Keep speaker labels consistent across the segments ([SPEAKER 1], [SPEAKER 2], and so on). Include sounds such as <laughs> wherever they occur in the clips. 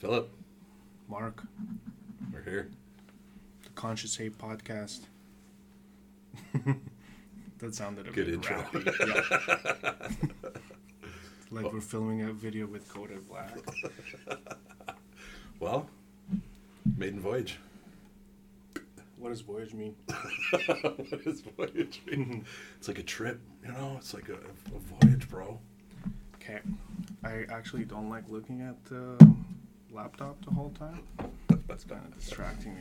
[SPEAKER 1] Philip,
[SPEAKER 2] Mark,
[SPEAKER 1] we're here.
[SPEAKER 2] the Conscious Ape podcast. <laughs> that sounded a
[SPEAKER 1] Good
[SPEAKER 2] bit
[SPEAKER 1] intro.
[SPEAKER 2] rappy. Yeah. <laughs> like we're filming a video with Kodak Black. <laughs>
[SPEAKER 1] Well, maiden voyage.
[SPEAKER 2] What does voyage mean?
[SPEAKER 1] what is voyage mean? it's like a trip, you know? It's like a, a voyage, bro.
[SPEAKER 2] Okay. I actually don't like looking at the laptop the whole time. That's kind of distracting me.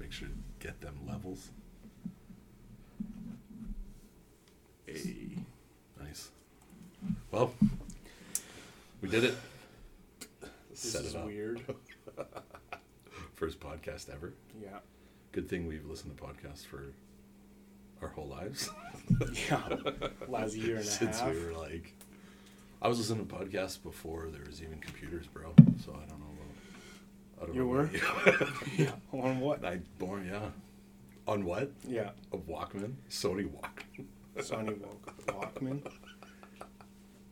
[SPEAKER 1] Make sure to get them levels.
[SPEAKER 2] Hey.
[SPEAKER 1] Nice. Well, we did it.
[SPEAKER 2] This
[SPEAKER 1] Set
[SPEAKER 2] is
[SPEAKER 1] it up.
[SPEAKER 2] weird. <laughs>
[SPEAKER 1] First podcast ever.
[SPEAKER 2] Yeah.
[SPEAKER 1] Good thing we've listened to podcasts for our whole lives.
[SPEAKER 2] Yeah. <laughs> Last year and a
[SPEAKER 1] Since
[SPEAKER 2] half.
[SPEAKER 1] we were like, I was listening to podcasts before there was even computers, bro. So I don't know. About, I don't
[SPEAKER 2] You
[SPEAKER 1] know
[SPEAKER 2] were?
[SPEAKER 1] you. <laughs>
[SPEAKER 2] Yeah. On what?
[SPEAKER 1] I born, yeah. On what?
[SPEAKER 2] Yeah.
[SPEAKER 1] A Walkman, Sony Walkman. <laughs>
[SPEAKER 2] Sonny Walk- Walkman.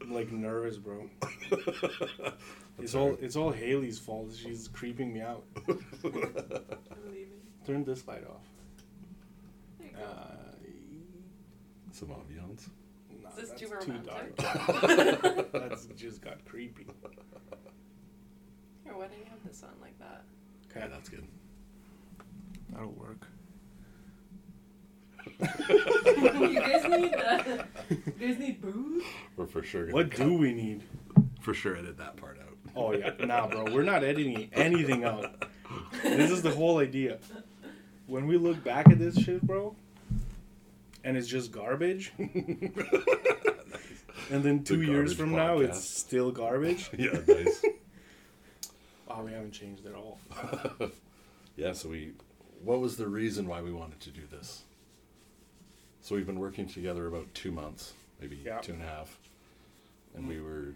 [SPEAKER 2] I'm like nervous, bro. <laughs> It's all it's all Haley's fault. She's creeping me out.
[SPEAKER 3] I'm leaving.
[SPEAKER 2] Turn this light off.
[SPEAKER 3] There you go.
[SPEAKER 2] Uh,
[SPEAKER 1] Some ambiance.
[SPEAKER 2] Nah,
[SPEAKER 3] Is this
[SPEAKER 2] that's
[SPEAKER 3] too
[SPEAKER 2] too
[SPEAKER 3] romantic?
[SPEAKER 2] dark. <laughs> that's just got creepy.
[SPEAKER 3] Here, why don't you have this on like that?
[SPEAKER 1] Yeah,
[SPEAKER 2] Okay,
[SPEAKER 1] that's good.
[SPEAKER 2] that'll work. <laughs>
[SPEAKER 3] you guys need that. You guys need booze?
[SPEAKER 1] We're for sure. Gonna
[SPEAKER 2] What
[SPEAKER 1] cut-
[SPEAKER 2] do we need?
[SPEAKER 1] For sure, edit that part out.
[SPEAKER 2] Oh yeah, nah, bro. We're not editing anything out. This is the whole idea. When we look back at this shit, bro, and it's just garbage, <laughs> and then two years
[SPEAKER 1] garbage
[SPEAKER 2] from now, it's still garbage. <laughs>
[SPEAKER 1] yeah, nice. <laughs>
[SPEAKER 2] Oh, we haven't changed at all.
[SPEAKER 1] yeah. So we, what was the reason why we wanted to do this? So we've been working together about two months, maybe
[SPEAKER 2] Yeah.
[SPEAKER 1] two and a half, and we were,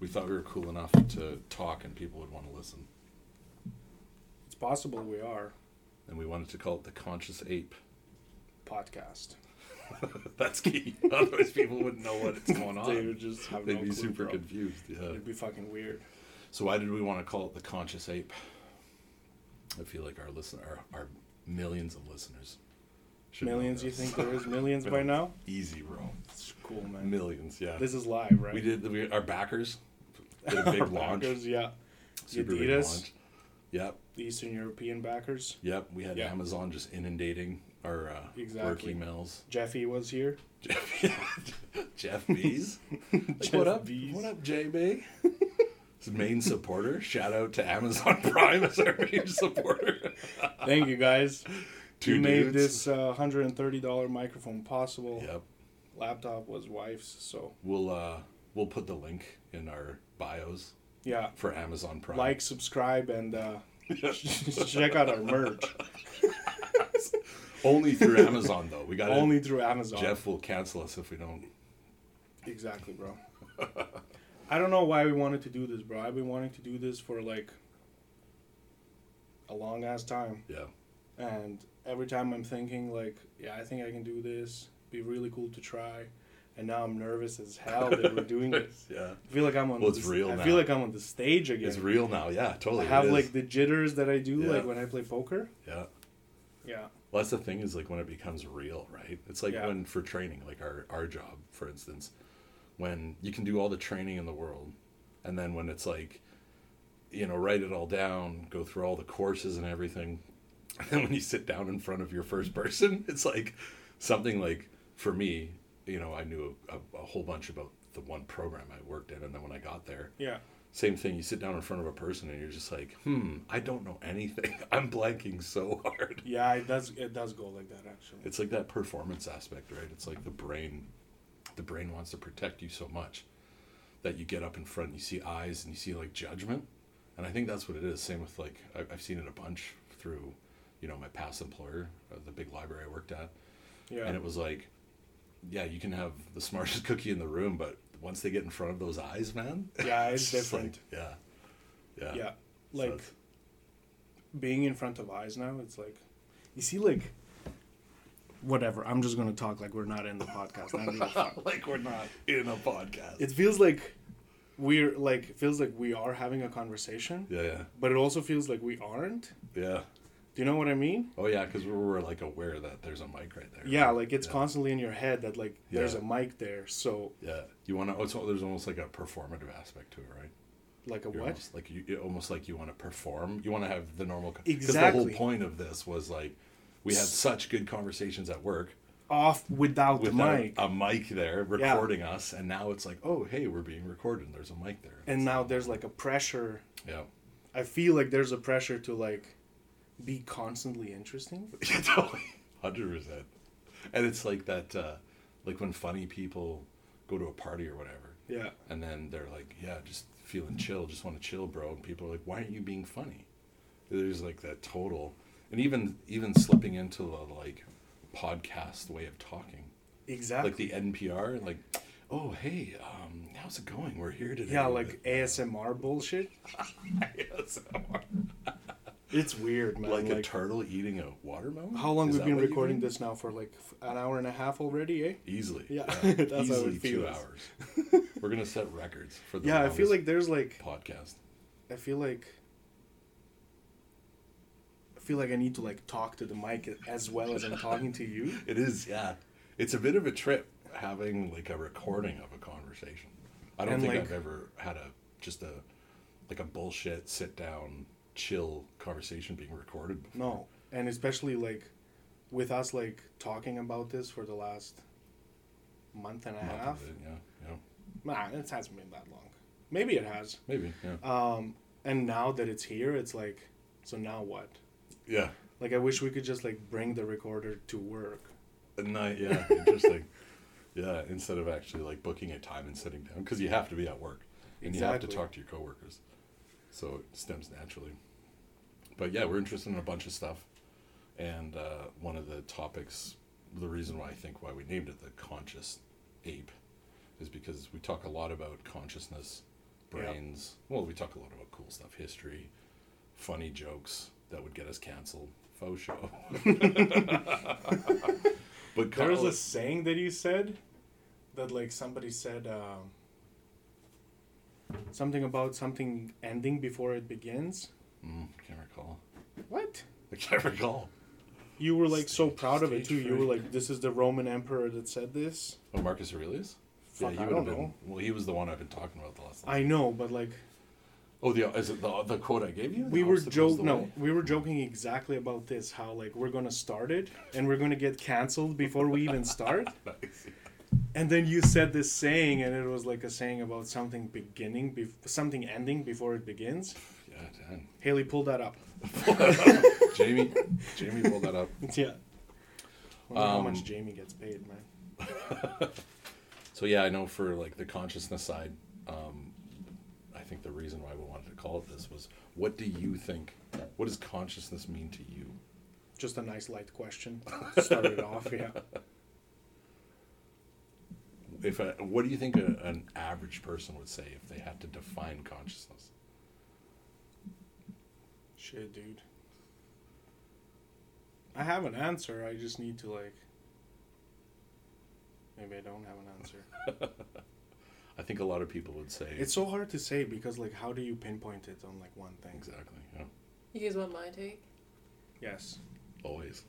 [SPEAKER 1] we thought we were cool enough to talk and people would want to listen,
[SPEAKER 2] It's possible we are
[SPEAKER 1] and we wanted to call it the Conscious Ape.
[SPEAKER 2] Podcast. <laughs>
[SPEAKER 1] That's key. Otherwise, people wouldn't know what it's going <laughs> on.
[SPEAKER 2] They would just have
[SPEAKER 1] They'd
[SPEAKER 2] no
[SPEAKER 1] be super
[SPEAKER 2] bro.
[SPEAKER 1] confused. Yeah.
[SPEAKER 2] It'd be fucking weird.
[SPEAKER 1] So why did we want to call it the Conscious Ape? I feel like our listen, our, our millions of listeners.
[SPEAKER 2] Millions? You think there is <laughs> millions by now?
[SPEAKER 1] Easy, bro.
[SPEAKER 2] It's cool, man.
[SPEAKER 1] Millions, yeah.
[SPEAKER 2] This is live, right?
[SPEAKER 1] We did we, our backers did a big
[SPEAKER 2] Our
[SPEAKER 1] launch.
[SPEAKER 2] backers, yeah.
[SPEAKER 1] Super big launch. Yep,
[SPEAKER 2] The Eastern European backers.
[SPEAKER 1] yep. We had. Amazon just inundating our uh, work
[SPEAKER 2] Exactly.
[SPEAKER 1] emails. <laughs>
[SPEAKER 2] Jeffy was here.
[SPEAKER 1] Jeff, <laughs> Jeff Bees. Like,
[SPEAKER 2] Jeff
[SPEAKER 1] what up?
[SPEAKER 2] Bees.
[SPEAKER 1] What up, JB? His main supporter. Shout out to Amazon <laughs> Prime as our main supporter.
[SPEAKER 2] Thank you guys.
[SPEAKER 1] Two
[SPEAKER 2] you made this uh, $130 microphone possible.
[SPEAKER 1] Yep.
[SPEAKER 2] Laptop was wife's, so
[SPEAKER 1] We'll uh we'll put the link in our bios
[SPEAKER 2] yeah.
[SPEAKER 1] for Amazon Prime.
[SPEAKER 2] Like, subscribe, and uh, check out our merch.
[SPEAKER 1] Only through <laughs> Amazon though. We got
[SPEAKER 2] Only through Amazon.
[SPEAKER 1] Jeff will cancel us if we don't.
[SPEAKER 2] Exactly, bro. I don't know why we wanted to do this, bro. I've been wanting to do this for like a long ass time.
[SPEAKER 1] Yeah.
[SPEAKER 2] And every time I'm thinking, like, yeah, I think I can do this. Be really cool to try. And now I'm nervous as hell that we're doing <laughs> this.
[SPEAKER 1] yeah.
[SPEAKER 2] I feel like I'm on.
[SPEAKER 1] Well, it's
[SPEAKER 2] the,
[SPEAKER 1] real
[SPEAKER 2] I
[SPEAKER 1] now.
[SPEAKER 2] feel like I'm on the stage again.
[SPEAKER 1] It's real now. Yeah, totally. it
[SPEAKER 2] have like the jitters that I do,
[SPEAKER 1] Yeah.
[SPEAKER 2] like when I play poker.
[SPEAKER 1] yeah.
[SPEAKER 2] Yeah.
[SPEAKER 1] Well, that's the thing is like when it becomes real, right? It's like
[SPEAKER 2] Yeah.
[SPEAKER 1] when for training, like our our job, for instance, when you can do all the training in the world, and then when it's like, you know, write it all down, go through all the courses and everything, <laughs> and then when you sit down in front of your first person, it's like something like for me, you know, I knew a, a, a whole bunch about the one program I worked in, and then when I got there,
[SPEAKER 2] Yeah.
[SPEAKER 1] Same thing. You sit down in front of a person and you're just like, hmm, I don't know anything. <laughs> I'm blanking so hard.
[SPEAKER 2] Yeah. It does. It does go like that actually.
[SPEAKER 1] It's like that performance aspect, right? It's like the brain, the brain wants to protect you so much that you get up in front, and you see eyes, and you see like judgment, and I think that's what it is. Same with like I- I've seen it a bunch through, you know, my past employer, uh, the big library I worked at,
[SPEAKER 2] Yeah.
[SPEAKER 1] and it was like, yeah, you can have the <laughs> smartest cookie in the room, but once they get in front of those eyes, man, <laughs>
[SPEAKER 2] Yeah, it's
[SPEAKER 1] like-
[SPEAKER 2] different.
[SPEAKER 1] yeah, yeah,
[SPEAKER 2] yeah. Like
[SPEAKER 1] it's-
[SPEAKER 2] being in front of eyes now, it's like you see like whatever. I'm just gonna talk like we're not in the podcast. Don't give a fuck.
[SPEAKER 1] like we're not in a podcast.
[SPEAKER 2] It feels like we're like feels like we are having a conversation,
[SPEAKER 1] Yeah, yeah,
[SPEAKER 2] but it also feels like we aren't.
[SPEAKER 1] yeah.
[SPEAKER 2] Do you know what I mean?
[SPEAKER 1] Oh yeah, because we're, we're like aware that there's a mic right there.
[SPEAKER 2] Yeah, like it's
[SPEAKER 1] yeah.
[SPEAKER 2] constantly in your head that like there's
[SPEAKER 1] Yeah.
[SPEAKER 2] a mic there. So
[SPEAKER 1] Yeah, you want to. Oh, it's, there's almost like a performative aspect to it, right?
[SPEAKER 2] like a
[SPEAKER 1] You're
[SPEAKER 2] what?
[SPEAKER 1] Almost like you, almost like you want to perform. You want to have the normal. Because the whole point of this was like, we had such good conversations at work
[SPEAKER 2] Off without, the mic.
[SPEAKER 1] a mic there recording us, and now it's like, oh hey, we're being recorded. and There's a mic there.
[SPEAKER 2] and now there's like a pressure.
[SPEAKER 1] yeah,
[SPEAKER 2] I feel like there's a pressure to like be constantly interesting. <laughs>
[SPEAKER 1] Yeah, totally, hundred percent. And it's like that, uh, like when funny people go to a party or whatever,
[SPEAKER 2] Yeah.
[SPEAKER 1] and then they're like, "Yeah, just feeling chill, just want to chill, bro." And people are like, "Why aren't you being funny?" There's like that total, and even even slipping into the like podcast way of talking,
[SPEAKER 2] Exactly.
[SPEAKER 1] like the NPR, like, "Oh, hey, um, how's it going? We're here today."
[SPEAKER 2] yeah, like <laughs>
[SPEAKER 1] with-
[SPEAKER 2] ASMR bullshit. <laughs>
[SPEAKER 1] ASMR.
[SPEAKER 2] It's weird, man.
[SPEAKER 1] like,
[SPEAKER 2] Like,
[SPEAKER 1] a turtle eating a watermelon.
[SPEAKER 2] how long we've
[SPEAKER 1] that
[SPEAKER 2] been recording this now for like an hour and a half already, eh?
[SPEAKER 1] Easily.
[SPEAKER 2] Yeah, <laughs> that's how it
[SPEAKER 1] Easily two hours. <laughs> We're gonna set records for the
[SPEAKER 2] Yeah, I feel like there's like
[SPEAKER 1] podcast.
[SPEAKER 2] I feel like I feel like I need to like talk to the mic as well as I'm talking to you. <laughs>
[SPEAKER 1] It is, yeah. It's a bit of a trip having like a recording of a conversation. I don't
[SPEAKER 2] And,
[SPEAKER 1] think
[SPEAKER 2] like-
[SPEAKER 1] I've ever had a just a like a bullshit sit down chill conversation being recorded. Before.
[SPEAKER 2] No, and especially like with us like talking about this for the last month and a
[SPEAKER 1] Month
[SPEAKER 2] half.
[SPEAKER 1] yeah, yeah,
[SPEAKER 2] Nah, it hasn't been that long. Maybe it has.
[SPEAKER 1] maybe, yeah,
[SPEAKER 2] Um, and now that it's here, it's like, so now what?
[SPEAKER 1] yeah.
[SPEAKER 2] Like, I wish we could just like bring the recorder to work.
[SPEAKER 1] And I, yeah, interesting. <laughs> yeah, instead of actually like booking a time and sitting down because you have to be at work and you have to talk to your coworkers, so it stems naturally. But yeah, we're interested in a bunch of stuff, and uh, one of the topics, the reason why I think why we named it the conscious ape, is because we talk a lot about consciousness, brains. Well, we talk a lot about cool stuff, history, funny jokes that would get us canceled, faux show. <laughs> but
[SPEAKER 2] There was a saying that you said that like somebody said um, something about something ending before it begins.
[SPEAKER 1] Mm, can't recall.
[SPEAKER 2] What?
[SPEAKER 1] I can't recall.
[SPEAKER 2] You were like so proud of it too.
[SPEAKER 1] stage
[SPEAKER 2] You were like, "This is the Roman emperor that said this."
[SPEAKER 1] Oh, Marcus Aurelius.
[SPEAKER 2] Fuck,
[SPEAKER 1] he
[SPEAKER 2] I
[SPEAKER 1] would
[SPEAKER 2] don't
[SPEAKER 1] have been.
[SPEAKER 2] know.
[SPEAKER 1] Well, he was the one I've been talking about the last. time.
[SPEAKER 2] I know, but like
[SPEAKER 1] oh, the is it the, the quote I gave you?
[SPEAKER 2] we were
[SPEAKER 1] obstacle's
[SPEAKER 2] joke no,
[SPEAKER 1] way?
[SPEAKER 2] we were joking exactly about this. How like we're gonna start it and we're gonna get canceled before we even start. <laughs>
[SPEAKER 1] Nice.
[SPEAKER 2] And then you said this saying, and it was like a saying about something beginning, bef- something ending before it begins.
[SPEAKER 1] Dan.
[SPEAKER 2] Haley, pulled that up. <laughs>
[SPEAKER 1] Jamie, Jamie pulled that up. <laughs>
[SPEAKER 2] yeah. Wonder how
[SPEAKER 1] Um,
[SPEAKER 2] much Jamie gets paid, man. <laughs>
[SPEAKER 1] So yeah, I know for like the consciousness side, um, I think the reason why we wanted to call it this was, what do you think? What does consciousness mean to you?
[SPEAKER 2] Just a nice light question. Started off, yeah.
[SPEAKER 1] If a, what do you think a, an average person would say if they had to define consciousness?
[SPEAKER 2] Shit, dude. I have an answer. I just need to like. Maybe I don't have an answer. <laughs>
[SPEAKER 1] I think a lot of people would say
[SPEAKER 2] It's so hard to say because like, how do you pinpoint it on like one thing?
[SPEAKER 1] exactly. Yeah,
[SPEAKER 3] You guys want my take?
[SPEAKER 2] Yes.
[SPEAKER 1] always.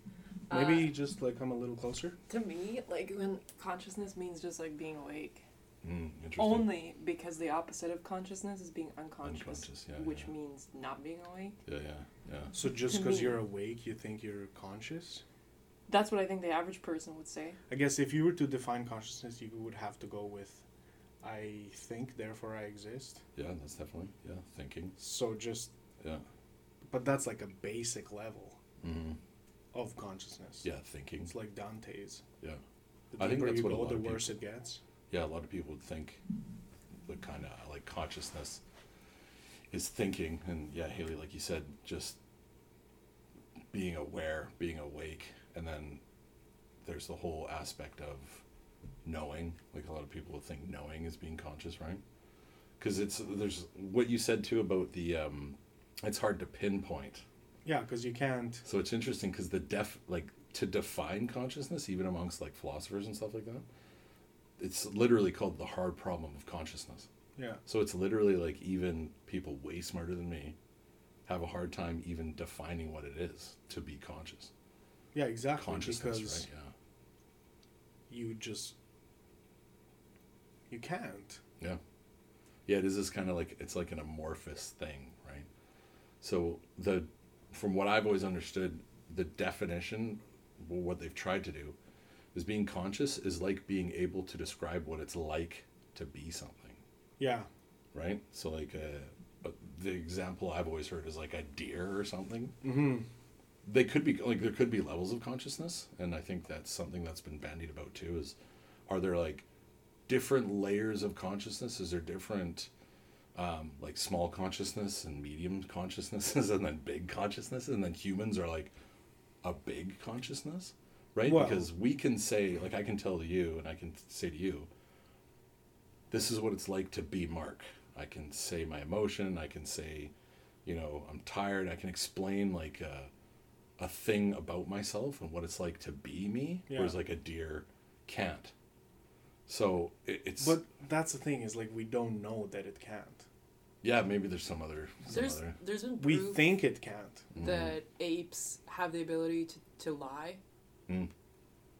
[SPEAKER 2] Maybe uh, just like come a little closer.
[SPEAKER 3] To me, like when consciousness means just like being awake.
[SPEAKER 1] Mm.
[SPEAKER 3] Only because the opposite of consciousness is being unconscious,
[SPEAKER 1] Unconscious, yeah,
[SPEAKER 3] which
[SPEAKER 1] yeah.
[SPEAKER 3] means not being awake.
[SPEAKER 1] Yeah, yeah, yeah.
[SPEAKER 2] So just because you're awake, you think you're conscious?
[SPEAKER 3] That's what I think the average person would say.
[SPEAKER 2] I guess if you were to define consciousness, you would have to go with, I think, therefore I exist.
[SPEAKER 1] Yeah, that's definitely yeah thinking.
[SPEAKER 2] So just,
[SPEAKER 1] Yeah.
[SPEAKER 2] but that's like a basic level
[SPEAKER 1] Mm-hmm.
[SPEAKER 2] of consciousness.
[SPEAKER 1] Yeah, thinking.
[SPEAKER 2] It's like Dante's.
[SPEAKER 1] Yeah.
[SPEAKER 2] The
[SPEAKER 1] I think
[SPEAKER 2] deeper
[SPEAKER 1] that's
[SPEAKER 2] you
[SPEAKER 1] what
[SPEAKER 2] go, the
[SPEAKER 1] of
[SPEAKER 2] worse it gets.
[SPEAKER 1] Yeah, a lot of people would think the kind of like consciousness is thinking, and yeah, Haley, like you said, just being aware, being awake, and then there's the whole aspect of knowing. Like a lot of people would think knowing is being conscious, right? Because it's there's what you said too about the um, it's hard to pinpoint.
[SPEAKER 2] Yeah, because you can't.
[SPEAKER 1] So it's interesting because the def like to define consciousness, even amongst like philosophers and stuff like that, it's literally called the hard problem of consciousness.
[SPEAKER 2] Yeah.
[SPEAKER 1] So it's literally like even people way smarter than me have a hard time even defining what it is to be conscious.
[SPEAKER 2] Yeah, exactly.
[SPEAKER 1] Consciousness,
[SPEAKER 2] because
[SPEAKER 1] right? Yeah.
[SPEAKER 2] You just you can't.
[SPEAKER 1] Yeah. Yeah. It is this kind of like it's like an amorphous thing, right? So the from what I've always understood, the definition, well, what they've tried to do, is being conscious is like being able to describe what it's like to be something.
[SPEAKER 2] Yeah.
[SPEAKER 1] right? So like uh, the example I've always heard is like a deer or something.
[SPEAKER 2] Mm-hmm.
[SPEAKER 1] They could be like there could be levels of consciousness, and I think that's something that's been bandied about too. Is are there like different layers of consciousness? Is there different um, like small consciousness and medium <laughs> consciousnesses, and then big consciousness, and then humans are like a big consciousness, right?
[SPEAKER 2] Well-
[SPEAKER 1] because we can say like I can tell you, and I can say to you, this is what it's like to be Mark. I can say my emotion. I can say, you know, I'm tired. I can explain like a, a thing about myself and what it's like to be me,
[SPEAKER 2] Yeah.
[SPEAKER 1] whereas like a deer can't. So it, it's
[SPEAKER 2] But that's the thing is like we don't know that it can't.
[SPEAKER 1] yeah, maybe there's some other some
[SPEAKER 4] There's
[SPEAKER 1] other
[SPEAKER 4] there's been
[SPEAKER 2] We think it can't. Mm-hmm.
[SPEAKER 4] that apes have the ability to, to lie,
[SPEAKER 1] Mm.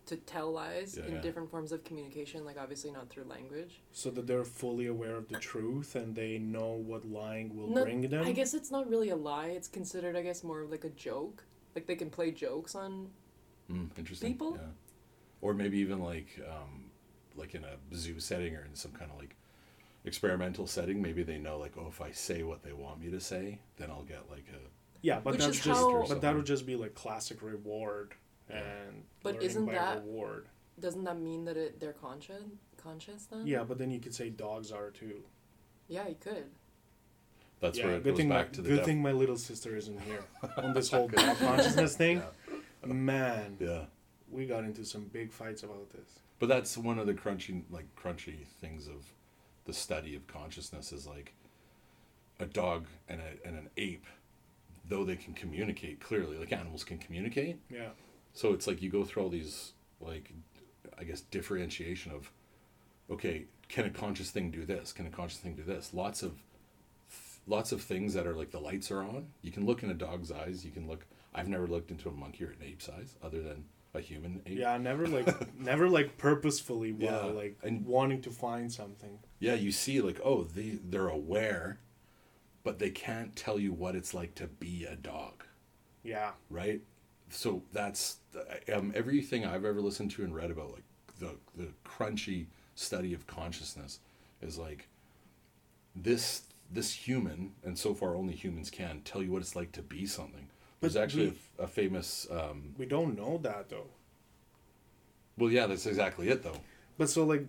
[SPEAKER 4] to tell lies
[SPEAKER 1] Yeah,
[SPEAKER 4] in
[SPEAKER 1] yeah.
[SPEAKER 4] different forms of communication, like obviously not through language.
[SPEAKER 2] So that they're fully aware of the truth and they know what lying will
[SPEAKER 4] No,
[SPEAKER 2] bring them.
[SPEAKER 4] I guess it's not really a lie. It's considered, I guess, more of like a joke. Like they can play jokes on.
[SPEAKER 1] Mm, interesting.
[SPEAKER 4] People?
[SPEAKER 1] Yeah. Or maybe even like um, like in a zoo setting or in some kind of like experimental setting, maybe they know like, oh, if I say what they want me to say, then I'll get like a
[SPEAKER 2] Yeah, but
[SPEAKER 4] Which
[SPEAKER 2] that's just
[SPEAKER 4] how-
[SPEAKER 2] but that would just be like classic reward and
[SPEAKER 4] But isn't
[SPEAKER 2] by
[SPEAKER 4] that-
[SPEAKER 2] reward.
[SPEAKER 4] Doesn't that mean that it they're conscious? Conscious then?
[SPEAKER 2] Yeah, but then you could say dogs are too.
[SPEAKER 4] Yeah, you could.
[SPEAKER 1] that's
[SPEAKER 2] yeah,
[SPEAKER 1] where it
[SPEAKER 2] good
[SPEAKER 1] goes
[SPEAKER 2] thing
[SPEAKER 1] back
[SPEAKER 2] my,
[SPEAKER 1] to the
[SPEAKER 2] good
[SPEAKER 1] def-
[SPEAKER 2] thing my little sister isn't here <laughs> on this whole dog consciousness thing. Man,
[SPEAKER 1] Yeah.
[SPEAKER 2] we got into some big fights about this.
[SPEAKER 1] But that's one of the crunchy like crunchy things of the study of consciousness is like a dog and a and an ape, though they can communicate clearly, like animals can communicate.
[SPEAKER 2] Yeah,
[SPEAKER 1] So it's like you go through all these like I guess differentiation of okay, can a conscious thing do this? Can a conscious thing do this? Lots of lots of things that are like the lights are on. You can look in a dog's eyes, you can look I've never looked into a monkey or an ape's eyes other than a human ape.
[SPEAKER 2] yeah, never like <laughs> never like purposefully
[SPEAKER 1] Yeah,
[SPEAKER 2] like
[SPEAKER 1] and-
[SPEAKER 2] wanting to find something.
[SPEAKER 1] Yeah, you see like oh, they they're aware but they can't tell you what it's like to be a dog.
[SPEAKER 2] Yeah,
[SPEAKER 1] right? So that's um, everything I've ever listened to and read about, like the the crunchy study of consciousness, is like this this human, and so far only humans can tell you what it's like to be something. There's
[SPEAKER 2] But
[SPEAKER 1] actually
[SPEAKER 2] we-
[SPEAKER 1] a, a famous. Um,
[SPEAKER 2] we don't know that though.
[SPEAKER 1] well, yeah, that's exactly it, though.
[SPEAKER 2] But so like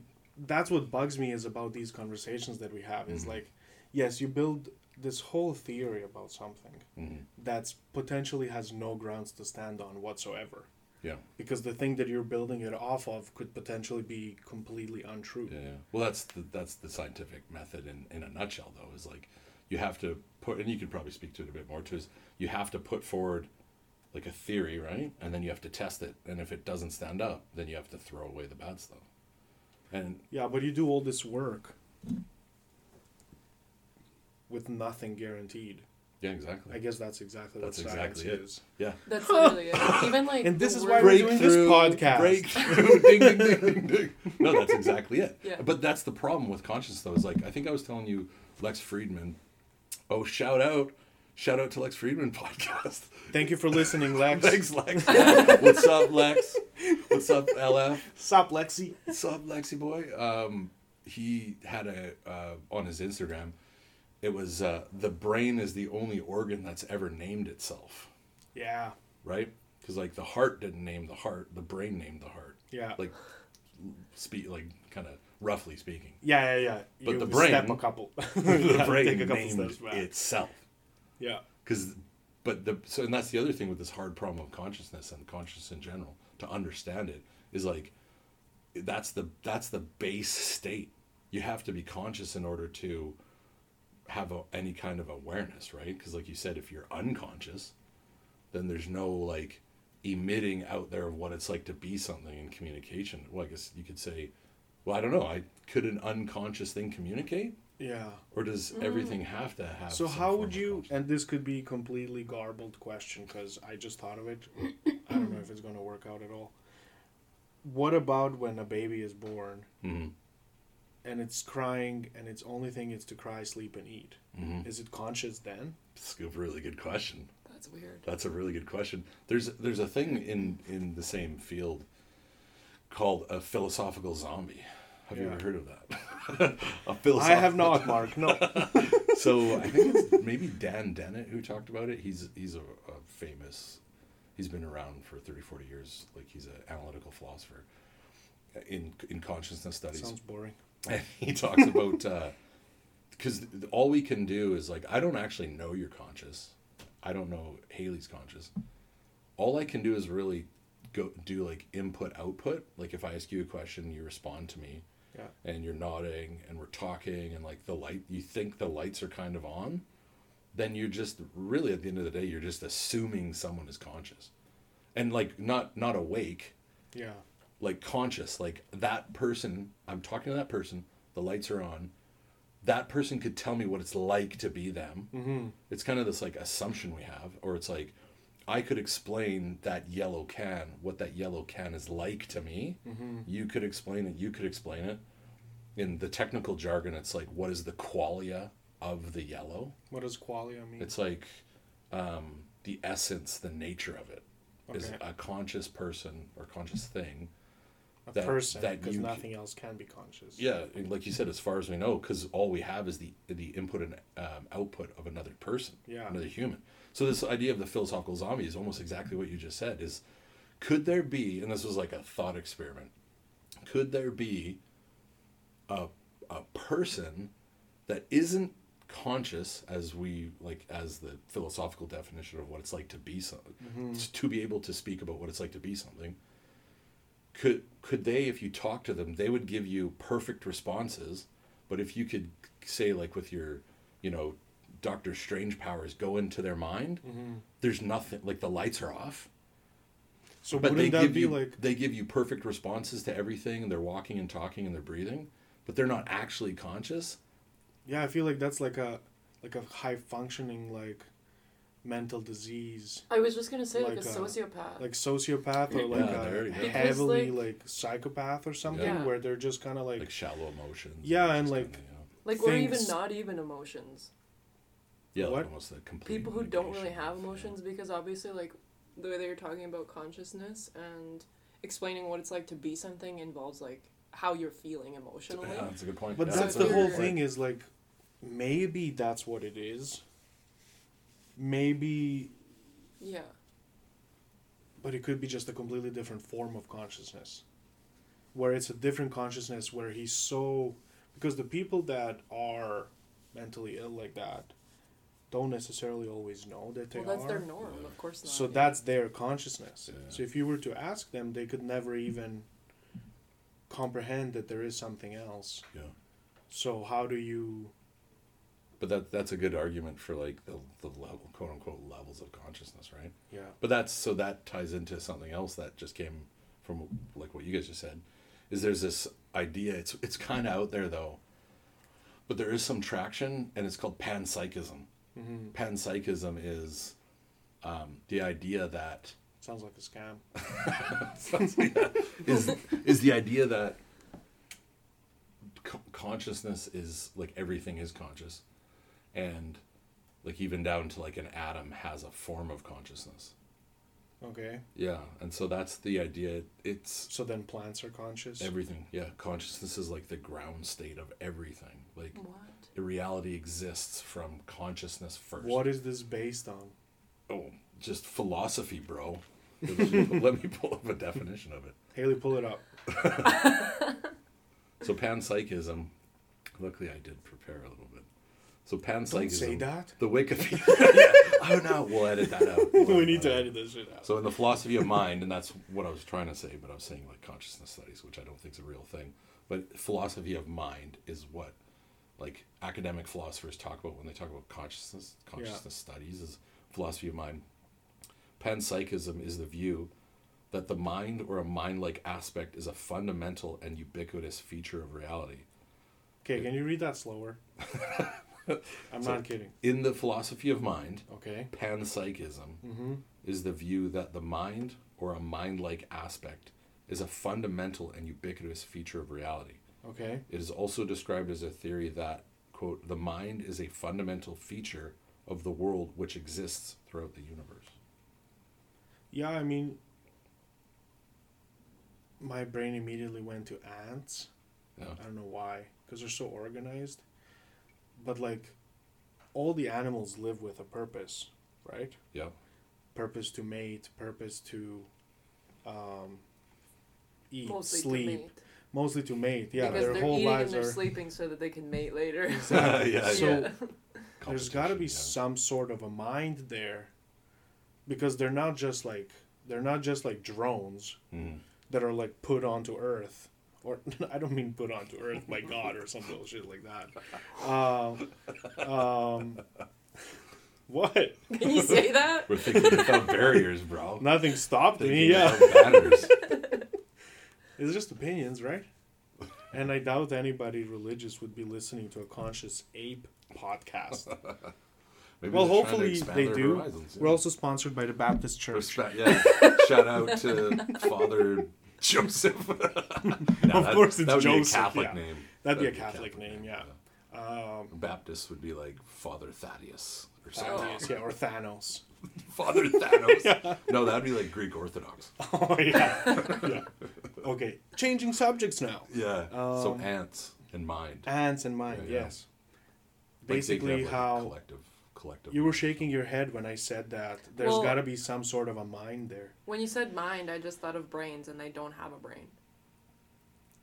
[SPEAKER 2] that's what bugs me is about these conversations that we have is
[SPEAKER 1] Mhm.
[SPEAKER 2] like yes, you build this whole theory about something
[SPEAKER 1] hmm
[SPEAKER 2] that's potentially has no grounds to stand on whatsoever.
[SPEAKER 1] Yeah,
[SPEAKER 2] Because the thing that you're building it off of could potentially be completely untrue.
[SPEAKER 1] yeah, yeah. Well, that's the that's the scientific method in in a nutshell, though. Is like you have to put, and you could probably speak to it a bit more too. Is you have to put forward like a theory, right? And then you have to test it. And if it doesn't stand up, then you have to throw away the bad stuff. And
[SPEAKER 2] Yeah, but you do all this work with nothing guaranteed.
[SPEAKER 1] yeah, exactly.
[SPEAKER 2] I guess that's exactly
[SPEAKER 1] That's
[SPEAKER 2] what science
[SPEAKER 1] exactly it.
[SPEAKER 2] is.
[SPEAKER 1] yeah. <laughs>
[SPEAKER 4] That's literally it. <laughs> Even like
[SPEAKER 2] And this is why we're doing this podcast.
[SPEAKER 1] Breakthrough. <laughs> ding, ding, ding, ding, ding. No, that's exactly it.
[SPEAKER 4] Yeah.
[SPEAKER 1] But that's the problem with conscience, though. Is like I think I was telling you, Lex Fridman. Oh, shout out, shout out to Lex Fridman podcast.
[SPEAKER 2] Thank you for listening, Lex.
[SPEAKER 1] Thanks, Lex. What's up, Lex? What's up, LF?
[SPEAKER 2] Sup, Lexi?
[SPEAKER 1] What's up, Lexi boy? Um, he had a uh, on his Instagram. It was uh, the brain is the only organ that's ever named itself,
[SPEAKER 2] Yeah,
[SPEAKER 1] right? Because like the heart didn't name the heart, the brain named the heart.
[SPEAKER 2] yeah.
[SPEAKER 1] Like, speak like kind of roughly speaking.
[SPEAKER 2] Yeah, yeah, yeah.
[SPEAKER 1] But
[SPEAKER 2] You
[SPEAKER 1] the brain-
[SPEAKER 2] step a couple. <laughs> <laughs>
[SPEAKER 1] the
[SPEAKER 2] Yeah,
[SPEAKER 1] brain
[SPEAKER 2] take a couple
[SPEAKER 1] named
[SPEAKER 2] steps back.
[SPEAKER 1] itself.
[SPEAKER 2] Yeah,
[SPEAKER 1] because but the so and that's the other thing with this hard problem of consciousness and consciousness in general to understand it is like that's the that's the base state you have to be conscious in order to have a, any kind of awareness right because like you said if you're unconscious then there's no like emitting out there of what it's like to be something in communication well i guess you could say well i don't know i could an unconscious thing communicate
[SPEAKER 2] Yeah.
[SPEAKER 1] or does everything have to have?
[SPEAKER 2] So
[SPEAKER 1] some
[SPEAKER 2] how
[SPEAKER 1] form
[SPEAKER 2] would
[SPEAKER 1] of
[SPEAKER 2] you? And this could be completely garbled question because I just thought of it. I don't know if it's gonna work out at all. What about when a baby is born
[SPEAKER 1] Mhm,
[SPEAKER 2] and it's crying and its only thing is to cry, sleep, and eat?
[SPEAKER 1] mhm.
[SPEAKER 2] Is it conscious then?
[SPEAKER 1] It's a really good question.
[SPEAKER 4] That's weird.
[SPEAKER 1] That's a really good question. There's there's a thing in in the same field called a philosophical zombie. Have you ever heard of that? <laughs> a
[SPEAKER 2] I
[SPEAKER 1] philosophical I
[SPEAKER 2] have not, Mark. No. <laughs>
[SPEAKER 1] so I think it's maybe Dan Dennett who talked about it. He's he's a, a famous. He's been around for 30, 40 years. Like he's an analytical philosopher in in consciousness studies.
[SPEAKER 2] Sounds boring. <laughs>
[SPEAKER 1] And he talks about uh, because all we can do is like I don't actually know you're conscious. I don't know Haley's conscious. All I can do is really go do like input output. Like if I ask you a question, you respond to me
[SPEAKER 2] Yeah.
[SPEAKER 1] and you're nodding and we're talking and like the light you think the lights are kind of on then you're just really at the end of the day you're just assuming someone is conscious and like not not awake
[SPEAKER 2] Yeah.
[SPEAKER 1] Like conscious like that person i'm talking to that person the lights are on that person could tell me what it's like to be them
[SPEAKER 2] Mm-hmm.
[SPEAKER 1] it's kind of this like assumption we have or it's like i could explain that yellow can what that yellow can is like to me
[SPEAKER 2] Mm-hmm.
[SPEAKER 1] you could explain it you could explain it in the technical jargon it's like what is the qualia of the yellow
[SPEAKER 2] What does qualia mean?
[SPEAKER 1] it's like um, the essence the nature of it is
[SPEAKER 2] Okay.
[SPEAKER 1] a conscious person or conscious thing
[SPEAKER 2] a
[SPEAKER 1] that-
[SPEAKER 2] person,
[SPEAKER 1] that
[SPEAKER 2] because nothing else can be conscious.
[SPEAKER 1] yeah and like you said as far as we know because all we have is the the input and um, output of another person
[SPEAKER 2] Yeah.
[SPEAKER 1] another human so this idea of the philosophical zombie is almost exactly what you just said is could there be and this was like a thought experiment could there be a, a person that isn't conscious as we like as the philosophical definition of what it's like to be something to be able to speak about what it's like to be something could could they if you talk to them they would give you perfect responses but if you could say like with your you know doctor strange powers go into their mind
[SPEAKER 2] Mm-hmm.
[SPEAKER 1] there's nothing like the lights are off
[SPEAKER 2] So
[SPEAKER 1] but they
[SPEAKER 2] wouldn't that
[SPEAKER 1] give
[SPEAKER 2] be
[SPEAKER 1] you
[SPEAKER 2] like?
[SPEAKER 1] they give you perfect responses to everything and they're walking and talking and they're breathing but they're not actually conscious
[SPEAKER 2] Yeah, I feel like that's like a like a high functioning like mental disease,
[SPEAKER 4] I was just gonna say like,
[SPEAKER 2] Like,
[SPEAKER 4] a
[SPEAKER 2] uh,
[SPEAKER 4] sociopath.
[SPEAKER 2] like sociopath or like
[SPEAKER 1] Yeah,
[SPEAKER 2] a heavily
[SPEAKER 4] like-
[SPEAKER 2] like, psychopath or something,
[SPEAKER 4] Yeah.
[SPEAKER 2] where they're just kind of like,
[SPEAKER 1] like shallow emotions
[SPEAKER 2] Yeah, and,
[SPEAKER 1] just
[SPEAKER 2] like,
[SPEAKER 1] kinda, you know,
[SPEAKER 4] like or even not even emotions.
[SPEAKER 1] yeah like
[SPEAKER 2] what?
[SPEAKER 1] almost a complete
[SPEAKER 4] People who don't really have
[SPEAKER 1] of,
[SPEAKER 4] emotions because obviously like the way they're talking about consciousness and explaining what it's like to be something involves like how you're feeling emotionally.
[SPEAKER 1] yeah, that's a good point
[SPEAKER 2] but
[SPEAKER 1] Yeah,
[SPEAKER 2] that's
[SPEAKER 4] So
[SPEAKER 2] the whole thing is like, maybe that's what it is. Maybe,
[SPEAKER 4] Yeah.
[SPEAKER 2] but it could be just a completely different form of consciousness, where it's a different consciousness where he's so because the people that are mentally ill like that don't necessarily always know that they
[SPEAKER 4] Well, that's
[SPEAKER 2] are.
[SPEAKER 4] their norm, of course not.
[SPEAKER 2] So
[SPEAKER 4] yeah.
[SPEAKER 2] that's their consciousness.
[SPEAKER 1] Yeah.
[SPEAKER 2] So if you were to ask them, they could never even comprehend that there is something else.
[SPEAKER 1] yeah
[SPEAKER 2] So how do you?
[SPEAKER 1] But that that's a good argument for like the, the level quote unquote levels of consciousness right
[SPEAKER 2] Yeah.
[SPEAKER 1] But that's so that ties into something else that just came from like what you guys just said. Is there's this idea? It's it's kind of out there though, but there is some traction, and it's called panpsychism.
[SPEAKER 2] hmm
[SPEAKER 1] Panpsychism is um, the idea that
[SPEAKER 2] Sounds like a scam. <laughs> <laughs>
[SPEAKER 1] is is the idea that consciousness is like everything is conscious, and like even down to like an atom has a form of consciousness.
[SPEAKER 2] Okay.
[SPEAKER 1] Yeah, and so that's the idea. It's
[SPEAKER 2] So then plants are conscious.
[SPEAKER 1] everything. Yeah, consciousness is like the ground state of everything. Like
[SPEAKER 4] what?
[SPEAKER 1] the reality exists from consciousness first.
[SPEAKER 2] what is this based on?
[SPEAKER 1] Oh, just philosophy, bro. Let me, pull up a definition of it.
[SPEAKER 2] Haley, pull it up. <laughs>
[SPEAKER 1] So panpsychism. Luckily, I did prepare a little bit. So
[SPEAKER 2] Don't
[SPEAKER 1] panpsychism.
[SPEAKER 2] say um, that.
[SPEAKER 1] The Wikipedia. <laughs> yeah. Oh no, we'll edit that out. <laughs> We'll
[SPEAKER 2] we need
[SPEAKER 1] that
[SPEAKER 2] to
[SPEAKER 1] out.
[SPEAKER 2] edit this shit out.
[SPEAKER 1] So in the philosophy of mind, and that's what I was trying to say, but I was saying like consciousness studies, which I don't think is a real thing. But philosophy of mind is what like academic philosophers talk about when they talk about consciousness consciousness studies is philosophy of mind. Panpsychism is the view that the mind or a mind like aspect is a fundamental and ubiquitous feature of reality.
[SPEAKER 2] Okay, can you read that slower? <laughs> I'm
[SPEAKER 1] So-
[SPEAKER 2] not kidding.
[SPEAKER 1] In the philosophy of mind,
[SPEAKER 2] Okay.
[SPEAKER 1] panpsychism
[SPEAKER 2] Mm-hmm.
[SPEAKER 1] is the view that the mind or a mind-like aspect is a fundamental and ubiquitous feature of reality.
[SPEAKER 2] Okay.
[SPEAKER 1] It is also described as a theory that, quote, the mind is a fundamental feature of the world which exists throughout the universe.
[SPEAKER 2] Yeah, I mean, my brain immediately went to ants.
[SPEAKER 1] Yeah.
[SPEAKER 2] I don't know why, because they're so organized. But like, all the animals live with a purpose, right?
[SPEAKER 1] Yeah.
[SPEAKER 2] Purpose to mate, purpose to um, eat,
[SPEAKER 4] Mostly
[SPEAKER 2] sleep,
[SPEAKER 4] to mate.
[SPEAKER 2] mostly to mate. Yeah,
[SPEAKER 4] because
[SPEAKER 2] their
[SPEAKER 4] they're
[SPEAKER 2] whole
[SPEAKER 4] eating
[SPEAKER 2] lives
[SPEAKER 4] and they're
[SPEAKER 2] are.
[SPEAKER 4] sleeping so that they can mate later. <laughs> <laughs>
[SPEAKER 2] Exactly.
[SPEAKER 1] Yeah,
[SPEAKER 2] so
[SPEAKER 4] yeah.
[SPEAKER 2] there's got to be
[SPEAKER 1] Competition,
[SPEAKER 2] some sort of a mind there, because they're not just like they're not just like drones
[SPEAKER 1] yeah. Mhm.
[SPEAKER 2] that are like put onto Earth, or <laughs> I don't mean put onto Earth by God or some bullshit like that. Um, um, what?
[SPEAKER 4] Can you say that?
[SPEAKER 1] We're thinking without barriers, bro.
[SPEAKER 2] Nothing stopped
[SPEAKER 1] Thinking
[SPEAKER 2] me. Yeah, <laughs> it's just opinions, right? And I doubt anybody religious would be listening to a conscious ape podcast. <laughs>
[SPEAKER 1] Maybe
[SPEAKER 2] well,
[SPEAKER 1] they're trying to
[SPEAKER 2] hopefully they do.
[SPEAKER 1] horizons, yeah.
[SPEAKER 2] We're also sponsored by the Baptist Church.
[SPEAKER 1] Respect, yeah. Shout out to Father Joseph. No, <laughs>
[SPEAKER 2] Of
[SPEAKER 1] that-
[SPEAKER 2] course it's
[SPEAKER 1] that would
[SPEAKER 2] Joseph,
[SPEAKER 1] Be a Catholic
[SPEAKER 2] yeah.
[SPEAKER 1] name.
[SPEAKER 2] That'd be a Catholic name, yeah. Um,
[SPEAKER 1] Baptist would be like Father Thaddeus or something.
[SPEAKER 2] Thaddeus, yeah, or Thanos. <laughs>
[SPEAKER 1] Father Thanos. <laughs> No, that'd be like Greek Orthodox.
[SPEAKER 2] Oh yeah, yeah. Okay, changing subjects now.
[SPEAKER 1] Yeah. so
[SPEAKER 2] Um,
[SPEAKER 1] ants and mind.
[SPEAKER 2] Ants and mind,
[SPEAKER 1] Yeah, yeah.
[SPEAKER 2] yes.
[SPEAKER 1] Like, they
[SPEAKER 2] Basically,
[SPEAKER 1] have, like,
[SPEAKER 2] how
[SPEAKER 1] collective, collective.
[SPEAKER 2] you were shaking your head when I said that. There's
[SPEAKER 4] Well-
[SPEAKER 2] got to be some sort of a mind there.
[SPEAKER 4] When you said mind, I just thought of brains, and they don't have a brain.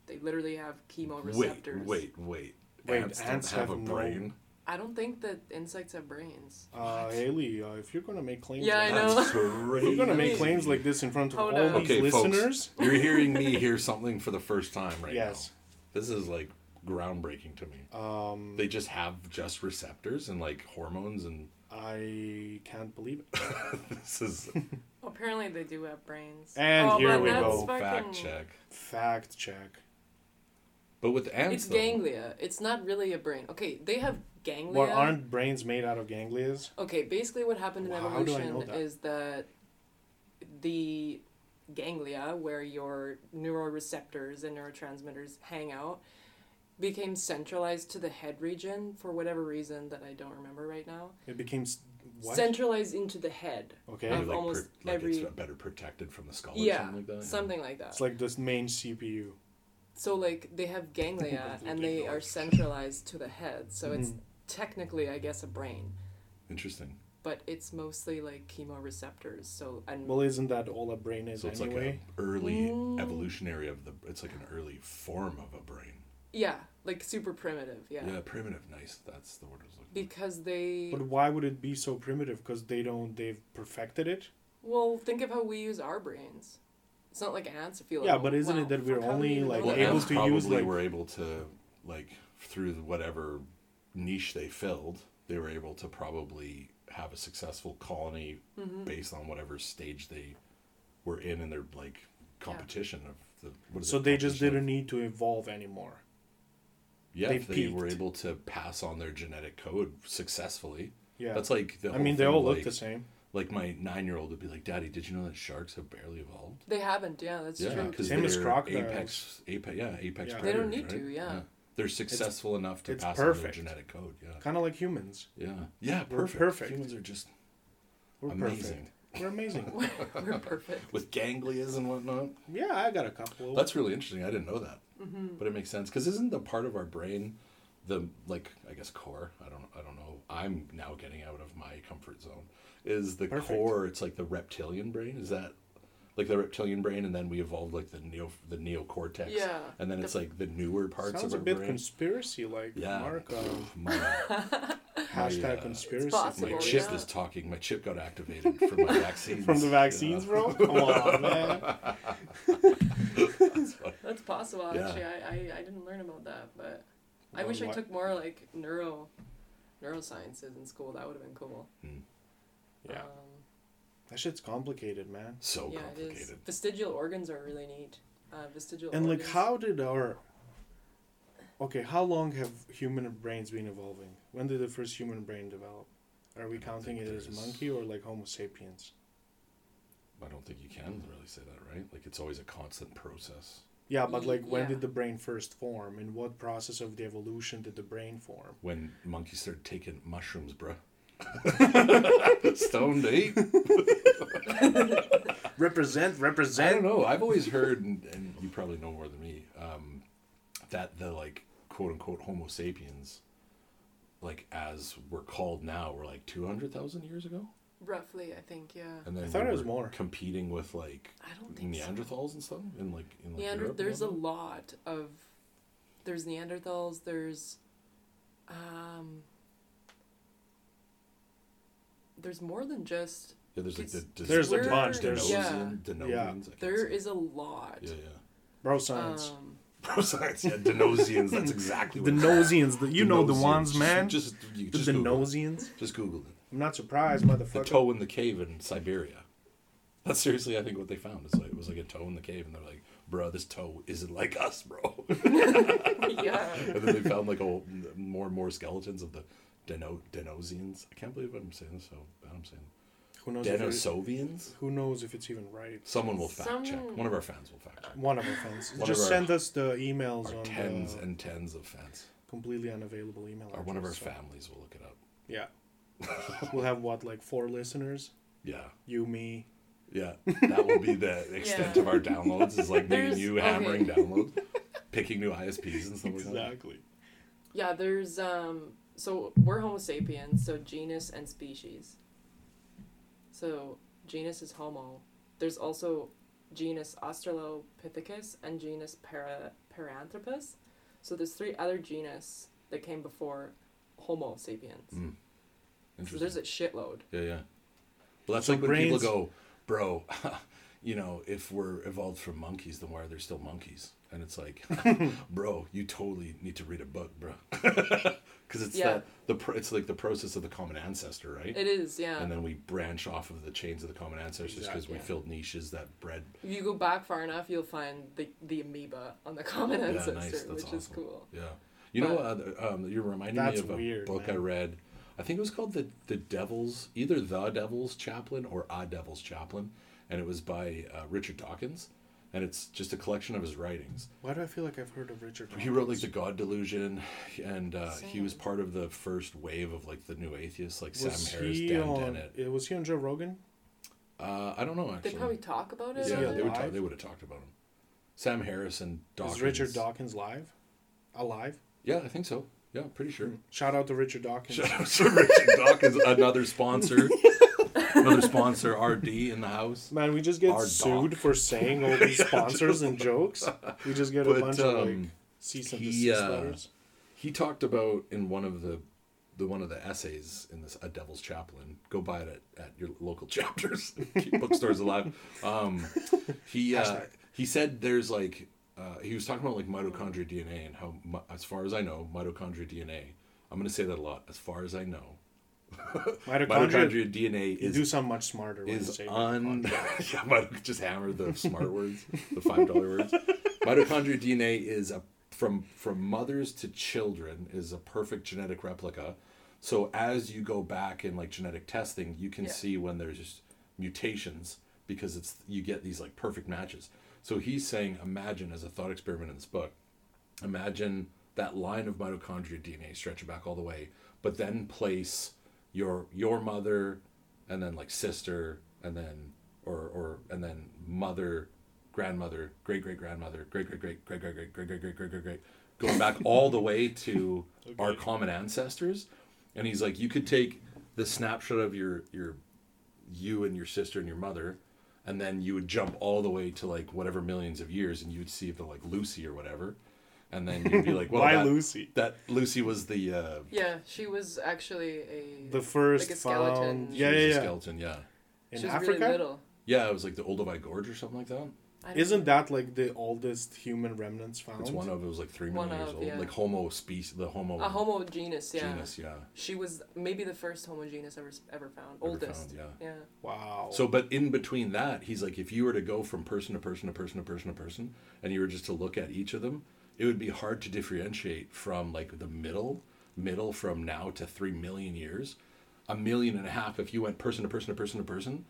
[SPEAKER 4] They literally have
[SPEAKER 1] Wait,
[SPEAKER 4] chemoreceptors.
[SPEAKER 1] wait, wait.
[SPEAKER 2] Wait,
[SPEAKER 1] ants,
[SPEAKER 2] ants
[SPEAKER 1] don't have,
[SPEAKER 2] have
[SPEAKER 1] a
[SPEAKER 2] no-
[SPEAKER 1] brain.
[SPEAKER 4] I don't think that insects have brains.
[SPEAKER 2] Uh, Haley, uh, if you're gonna make claims,
[SPEAKER 4] Yeah,
[SPEAKER 2] like
[SPEAKER 4] I know.
[SPEAKER 1] That's
[SPEAKER 2] If you're gonna make claims like this in front of
[SPEAKER 4] Hold
[SPEAKER 2] all
[SPEAKER 4] on.
[SPEAKER 2] these
[SPEAKER 1] Okay, folks.
[SPEAKER 2] listeners,
[SPEAKER 1] You're hearing me hear something for the first time right
[SPEAKER 2] yes,
[SPEAKER 1] now. This is like groundbreaking to me.
[SPEAKER 2] um,
[SPEAKER 1] They just have just receptors and like hormones and
[SPEAKER 2] I can't believe it. <laughs>
[SPEAKER 1] this is <laughs>
[SPEAKER 4] Apparently, they do have brains.
[SPEAKER 2] And
[SPEAKER 4] oh,
[SPEAKER 2] here
[SPEAKER 4] but
[SPEAKER 2] we go.
[SPEAKER 1] Fact check.
[SPEAKER 2] Fact check.
[SPEAKER 1] But with ants,
[SPEAKER 4] It's
[SPEAKER 1] though,
[SPEAKER 4] ganglia. It's not really a brain. Okay, they have ganglia.
[SPEAKER 2] Well, aren't brains made out of ganglias?
[SPEAKER 4] Okay, basically what happened in
[SPEAKER 2] Wow, how do I
[SPEAKER 4] evolution
[SPEAKER 2] know that?
[SPEAKER 4] is that the ganglia, where your neuroreceptors and neurotransmitters hang out, became centralized to the head region for whatever reason that I don't remember right now.
[SPEAKER 2] It became what?
[SPEAKER 4] Centralized into the head.
[SPEAKER 2] okay,
[SPEAKER 4] of
[SPEAKER 1] like,
[SPEAKER 4] almost
[SPEAKER 1] like
[SPEAKER 4] every-
[SPEAKER 1] it's better protected from the skull or
[SPEAKER 4] yeah,
[SPEAKER 1] something like that.
[SPEAKER 4] something like that.
[SPEAKER 2] it's like this main CPU.
[SPEAKER 4] so like they have ganglia <laughs> and they are centralized to the head, so it's
[SPEAKER 2] Mhm.
[SPEAKER 4] technically I guess a brain,
[SPEAKER 1] Interesting.
[SPEAKER 4] but it's mostly like chemoreceptors. So and
[SPEAKER 2] Well, isn't that all a brain is
[SPEAKER 1] So it's
[SPEAKER 2] anyway?
[SPEAKER 1] like an early
[SPEAKER 4] Mm.
[SPEAKER 1] evolutionary of the. It's like an early form of a brain.
[SPEAKER 4] Yeah, like super primitive.
[SPEAKER 1] Yeah, Yeah, primitive. Nice. That's the word I was looking. for.
[SPEAKER 4] because they
[SPEAKER 2] But why would it be so primitive? Because they don't. They've perfected it.
[SPEAKER 4] well think of how we use our brains it's not like ants feel
[SPEAKER 2] Yeah,
[SPEAKER 4] like,
[SPEAKER 2] but isn't
[SPEAKER 4] wow,
[SPEAKER 2] it that we're
[SPEAKER 4] fuck, how do
[SPEAKER 2] only, like,
[SPEAKER 1] Well,
[SPEAKER 2] able to use, like-
[SPEAKER 1] were able to like through whatever niche they filled, they were able to probably have a successful colony
[SPEAKER 4] Mhm.
[SPEAKER 1] based on whatever stage they were in in their like competition of the. What is
[SPEAKER 2] So
[SPEAKER 1] it,
[SPEAKER 2] they just didn't need to evolve anymore.
[SPEAKER 1] Yeah,
[SPEAKER 2] they
[SPEAKER 1] if they were able to pass on their genetic code successfully.
[SPEAKER 2] Yeah.
[SPEAKER 1] That's like the
[SPEAKER 2] I mean, they all
[SPEAKER 1] of,
[SPEAKER 2] look
[SPEAKER 1] like,
[SPEAKER 2] the same.
[SPEAKER 1] Like my nine-year-old would be like, "Daddy, did you know that sharks have barely evolved?"
[SPEAKER 4] they haven't yeah that's
[SPEAKER 1] yeah,
[SPEAKER 4] true
[SPEAKER 1] because
[SPEAKER 2] Same as
[SPEAKER 1] they're
[SPEAKER 2] crocodiles.
[SPEAKER 1] apex, apex, yeah, apex
[SPEAKER 2] Yeah.
[SPEAKER 4] They don't
[SPEAKER 1] predators,
[SPEAKER 4] need to,
[SPEAKER 1] right?
[SPEAKER 4] yeah.
[SPEAKER 1] They're successful enough to
[SPEAKER 2] it's
[SPEAKER 1] pass on their genetic code. Yeah,
[SPEAKER 2] Kind of like humans.
[SPEAKER 1] yeah, yeah.
[SPEAKER 2] We're
[SPEAKER 1] Perfect.
[SPEAKER 2] perfect.
[SPEAKER 1] Humans are just
[SPEAKER 2] We're
[SPEAKER 1] amazing
[SPEAKER 2] perfect. We're amazing. <laughs>
[SPEAKER 4] we're perfect <laughs>
[SPEAKER 1] with ganglias and whatnot.
[SPEAKER 2] yeah, I got a couple.
[SPEAKER 1] That's really interesting. I didn't know that,
[SPEAKER 4] mm-hmm.
[SPEAKER 1] but it makes sense because isn't the part of our brain the like I guess core? I don't I don't know. I'm now getting out of my comfort zone. Is the
[SPEAKER 2] Perfect.
[SPEAKER 1] core? It's like the reptilian brain. Is that like the reptilian brain, and then we evolved like the neo the neocortex.
[SPEAKER 4] Yeah.
[SPEAKER 1] and then it's like the newer parts
[SPEAKER 2] Sounds
[SPEAKER 1] of
[SPEAKER 2] a bit
[SPEAKER 1] brain.
[SPEAKER 2] conspiracy like.
[SPEAKER 1] yeah,
[SPEAKER 2] Mark. Um,
[SPEAKER 1] my, <laughs>
[SPEAKER 2] hashtag
[SPEAKER 1] uh,
[SPEAKER 2] conspiracy.
[SPEAKER 4] It's possible.
[SPEAKER 1] my chip
[SPEAKER 4] yeah.
[SPEAKER 1] is talking. My chip got activated from my <laughs> vaccines.
[SPEAKER 2] From the <laughs> vaccines,
[SPEAKER 1] Yeah.
[SPEAKER 2] bro. Come on, man. <laughs>
[SPEAKER 4] that's possible
[SPEAKER 1] Yeah.
[SPEAKER 4] actually I, I i didn't learn about that but i
[SPEAKER 2] About
[SPEAKER 4] wish i took more like neuro neurosciences in school that would have been cool
[SPEAKER 2] Yeah,
[SPEAKER 4] um,
[SPEAKER 2] that shit's complicated, man.
[SPEAKER 1] So
[SPEAKER 4] yeah
[SPEAKER 1] complicated.
[SPEAKER 4] vestigial organs are really neat uh, vestigial
[SPEAKER 2] And like, how did our Okay, how long have human brains been evolving? When did the first human brain develop? Are we
[SPEAKER 1] I
[SPEAKER 2] counting it as
[SPEAKER 1] there's-
[SPEAKER 2] monkey or like Homo sapiens?
[SPEAKER 1] I don't think you can really say that, right? Like it's always a constant process.
[SPEAKER 2] Yeah, but like when
[SPEAKER 4] Yeah.
[SPEAKER 2] did the brain first form? In what process of the evolution did the brain form?
[SPEAKER 1] When monkeys started taking mushrooms, bruh. <laughs> Stoned eight. <laughs>
[SPEAKER 2] Represent, represent.
[SPEAKER 1] I don't know. I've always heard, and, and you probably know more than me, um, that the like quote unquote Homo sapiens, like as we're called now, were like two hundred thousand years ago,
[SPEAKER 4] Roughly, I think, yeah.
[SPEAKER 1] and then
[SPEAKER 2] I thought
[SPEAKER 1] we
[SPEAKER 2] it was more.
[SPEAKER 1] competing with like
[SPEAKER 4] I don't think so.
[SPEAKER 1] Neanderthals and stuff in like in like
[SPEAKER 4] Neander-
[SPEAKER 1] Europe and
[SPEAKER 4] there's a lot of there's Neanderthals, there's um there's more than just
[SPEAKER 1] yeah. There's like the,
[SPEAKER 4] it's-
[SPEAKER 1] the
[SPEAKER 2] There's a
[SPEAKER 4] we're-
[SPEAKER 2] bunch, there's-
[SPEAKER 4] yeah.
[SPEAKER 1] Denovian, Denovians, I
[SPEAKER 4] there
[SPEAKER 1] say.
[SPEAKER 4] is a lot.
[SPEAKER 1] yeah yeah.
[SPEAKER 2] Bro science.
[SPEAKER 4] Um <laughs>
[SPEAKER 1] Pro science, yeah, Denosians. That's exactly
[SPEAKER 2] the
[SPEAKER 1] what. it is.
[SPEAKER 2] The, you know the ones, man.
[SPEAKER 1] Just, you
[SPEAKER 2] the
[SPEAKER 1] just Google.
[SPEAKER 2] Denosians.
[SPEAKER 1] Just Google it.
[SPEAKER 2] I'm not surprised, motherfucker.
[SPEAKER 1] The toe in the cave in Siberia. That's seriously, I think, what they found. It's like it was like a toe in the cave, and they're like, "Bro, this toe isn't like us, bro." <laughs>
[SPEAKER 4] yeah.
[SPEAKER 1] and then they found like a, more and more skeletons of the Deno, Denosians. I can't believe I'm saying this so bad. I'm saying
[SPEAKER 2] Who knows? If it,
[SPEAKER 1] Denisovians.
[SPEAKER 2] who knows if it's even right?
[SPEAKER 1] Someone will fact
[SPEAKER 4] Some-
[SPEAKER 1] check. One of our fans will fact check.
[SPEAKER 2] One of our fans.
[SPEAKER 1] One
[SPEAKER 2] Just
[SPEAKER 1] our-
[SPEAKER 2] send us the emails
[SPEAKER 1] Our
[SPEAKER 2] on
[SPEAKER 1] tens
[SPEAKER 2] the
[SPEAKER 1] and tens of fans,
[SPEAKER 2] completely unavailable email.
[SPEAKER 1] or one of our
[SPEAKER 2] so-
[SPEAKER 1] families will look it up.
[SPEAKER 2] Yeah. <laughs> we'll have what, like four listeners?
[SPEAKER 1] Yeah,
[SPEAKER 2] You, me.
[SPEAKER 1] yeah. That will be the <laughs> extent
[SPEAKER 4] Yeah.
[SPEAKER 1] of our downloads. Is like me and
[SPEAKER 4] There's-
[SPEAKER 1] you
[SPEAKER 4] okay.
[SPEAKER 1] hammering downloads, <laughs> picking new ISPs and stuff like that.
[SPEAKER 2] Exactly.
[SPEAKER 4] Yeah, there's um so we're Homo sapiens, so genus and species. So genus is Homo. There's also genus Australopithecus and genus Para, Paranthropus. So there's three other genus that came before Homo sapiens.
[SPEAKER 1] Mm.
[SPEAKER 4] So
[SPEAKER 1] Interesting.
[SPEAKER 4] there's a shitload.
[SPEAKER 1] Yeah, yeah. Well, that's
[SPEAKER 2] So
[SPEAKER 1] like when people go, bro, <laughs> you know, if we're evolved from monkeys, then why are there still monkeys? And it's like, <laughs> bro, you totally need to read a book, bro, <laughs> because it's
[SPEAKER 4] Yeah.
[SPEAKER 1] that the pro- it's like the process of the common ancestor, right?
[SPEAKER 4] It is, yeah.
[SPEAKER 1] and then we branch off of the chains of the common ancestors because we
[SPEAKER 4] Exactly.
[SPEAKER 1] filled niches that bred.
[SPEAKER 4] if you go back far enough, you'll find the the amoeba on the common
[SPEAKER 1] Yeah,
[SPEAKER 4] ancestor,
[SPEAKER 1] nice, that's
[SPEAKER 4] which is
[SPEAKER 1] awesome.
[SPEAKER 4] cool.
[SPEAKER 1] Yeah, you know, uh, um, you're reminding me of a
[SPEAKER 2] weird,
[SPEAKER 1] book I read. I think it was called the the Devil's either the Devil's Chaplain or a Devil's Chaplain, and it was by uh, Richard Dawkins, and it's just a collection of his writings.
[SPEAKER 2] Why do I feel like I've heard of Richard? Dawkins?
[SPEAKER 1] He wrote like the God Delusion, and uh, he was part of the first wave of like the new atheists, like
[SPEAKER 2] Was
[SPEAKER 1] Sam Harris,
[SPEAKER 2] he
[SPEAKER 1] Dan
[SPEAKER 2] on?
[SPEAKER 1] Dennett.
[SPEAKER 2] uh, Was he on Joe Rogan?
[SPEAKER 1] Uh, I don't know Actually, They
[SPEAKER 4] probably talk about it.
[SPEAKER 1] yeah, they would talk, they would have talked about him. Sam Harris and Dawkins.
[SPEAKER 2] Is Richard Dawkins live? Alive?
[SPEAKER 1] Yeah, I think so. Yeah, pretty sure.
[SPEAKER 2] Shout out to Richard Dawkins.
[SPEAKER 1] Shout out to Richard Dawkins, another sponsor. another sponsor, RD in the house.
[SPEAKER 2] Man, we just get
[SPEAKER 1] Our
[SPEAKER 2] sued for saying all these <laughs> sponsors and jokes. We just get a
[SPEAKER 1] But,
[SPEAKER 2] bunch of like
[SPEAKER 1] um,
[SPEAKER 2] cease and
[SPEAKER 1] he,
[SPEAKER 2] desist
[SPEAKER 1] uh,
[SPEAKER 2] letters.
[SPEAKER 1] He talked about in one of the the one of the essays in this A Devil's Chaplain. Go buy it at, at your local <laughs> chapters. Keep bookstores alive. Um, he uh, he said there's like uh, he was talking about like mitochondria DNA and how as far as I know mitochondria DNA. I'm gonna say that a lot. As far as I know, <laughs>
[SPEAKER 2] Mitochondria,
[SPEAKER 1] mitochondria DNA
[SPEAKER 2] you
[SPEAKER 1] is
[SPEAKER 2] do something much smarter when you
[SPEAKER 1] is un
[SPEAKER 2] mitochondria. <laughs>
[SPEAKER 1] yeah, might just hammer the smart words, the five dollar words. Mitochondria DNA is a from from mothers to children is a perfect genetic replica. So as you go back in like genetic testing, you can
[SPEAKER 4] Yeah.
[SPEAKER 1] see when there's just mutations because it's you get these like perfect matches. So he's saying, imagine as a thought experiment in this book, imagine that line of mitochondria DNA stretching back all the way, but then place your your mother and then like sister and then or or and then mother, grandmother, great great grandmother, great great great great great great great great great great great great going back all the way to our common ancestors. And he's like, you could take the snapshot of your your you and your sister and your mother, and then you would jump all the way to like whatever millions of years, and you would see the like Lucy or whatever, and then you'd be like, <laughs> well,
[SPEAKER 2] Why
[SPEAKER 1] that,
[SPEAKER 2] Lucy?
[SPEAKER 1] that Lucy was the uh,
[SPEAKER 4] Yeah, she was actually a.
[SPEAKER 2] The first
[SPEAKER 4] Like a skeleton.
[SPEAKER 2] found.
[SPEAKER 1] she
[SPEAKER 2] Yeah,
[SPEAKER 1] was
[SPEAKER 2] yeah,
[SPEAKER 1] a
[SPEAKER 2] yeah.
[SPEAKER 1] skeleton, yeah,
[SPEAKER 2] In
[SPEAKER 4] she was
[SPEAKER 2] Africa,
[SPEAKER 4] really little.
[SPEAKER 1] yeah. It was like the Olduvai Gorge or something like that.
[SPEAKER 4] I don't
[SPEAKER 2] isn't
[SPEAKER 4] know.
[SPEAKER 2] that like the oldest human remnants found?
[SPEAKER 1] It's one of it was like three
[SPEAKER 4] One
[SPEAKER 1] million years
[SPEAKER 4] of,
[SPEAKER 1] old,
[SPEAKER 4] yeah.
[SPEAKER 1] like Homo species, the Homo,
[SPEAKER 4] a Homo genus? Yeah.
[SPEAKER 1] genus, yeah.
[SPEAKER 4] She was maybe the first Homo genus ever ever found.
[SPEAKER 1] Ever
[SPEAKER 4] Oldest.
[SPEAKER 1] found, yeah.
[SPEAKER 4] Yeah.
[SPEAKER 2] Wow.
[SPEAKER 1] So, but in between that, he's like, if you were to go from person to person to person to person to person, and you were just to look at each of them, it would be hard to differentiate from like the middle, middle from now to three million years, a million and a half. If you went person to person to person to person,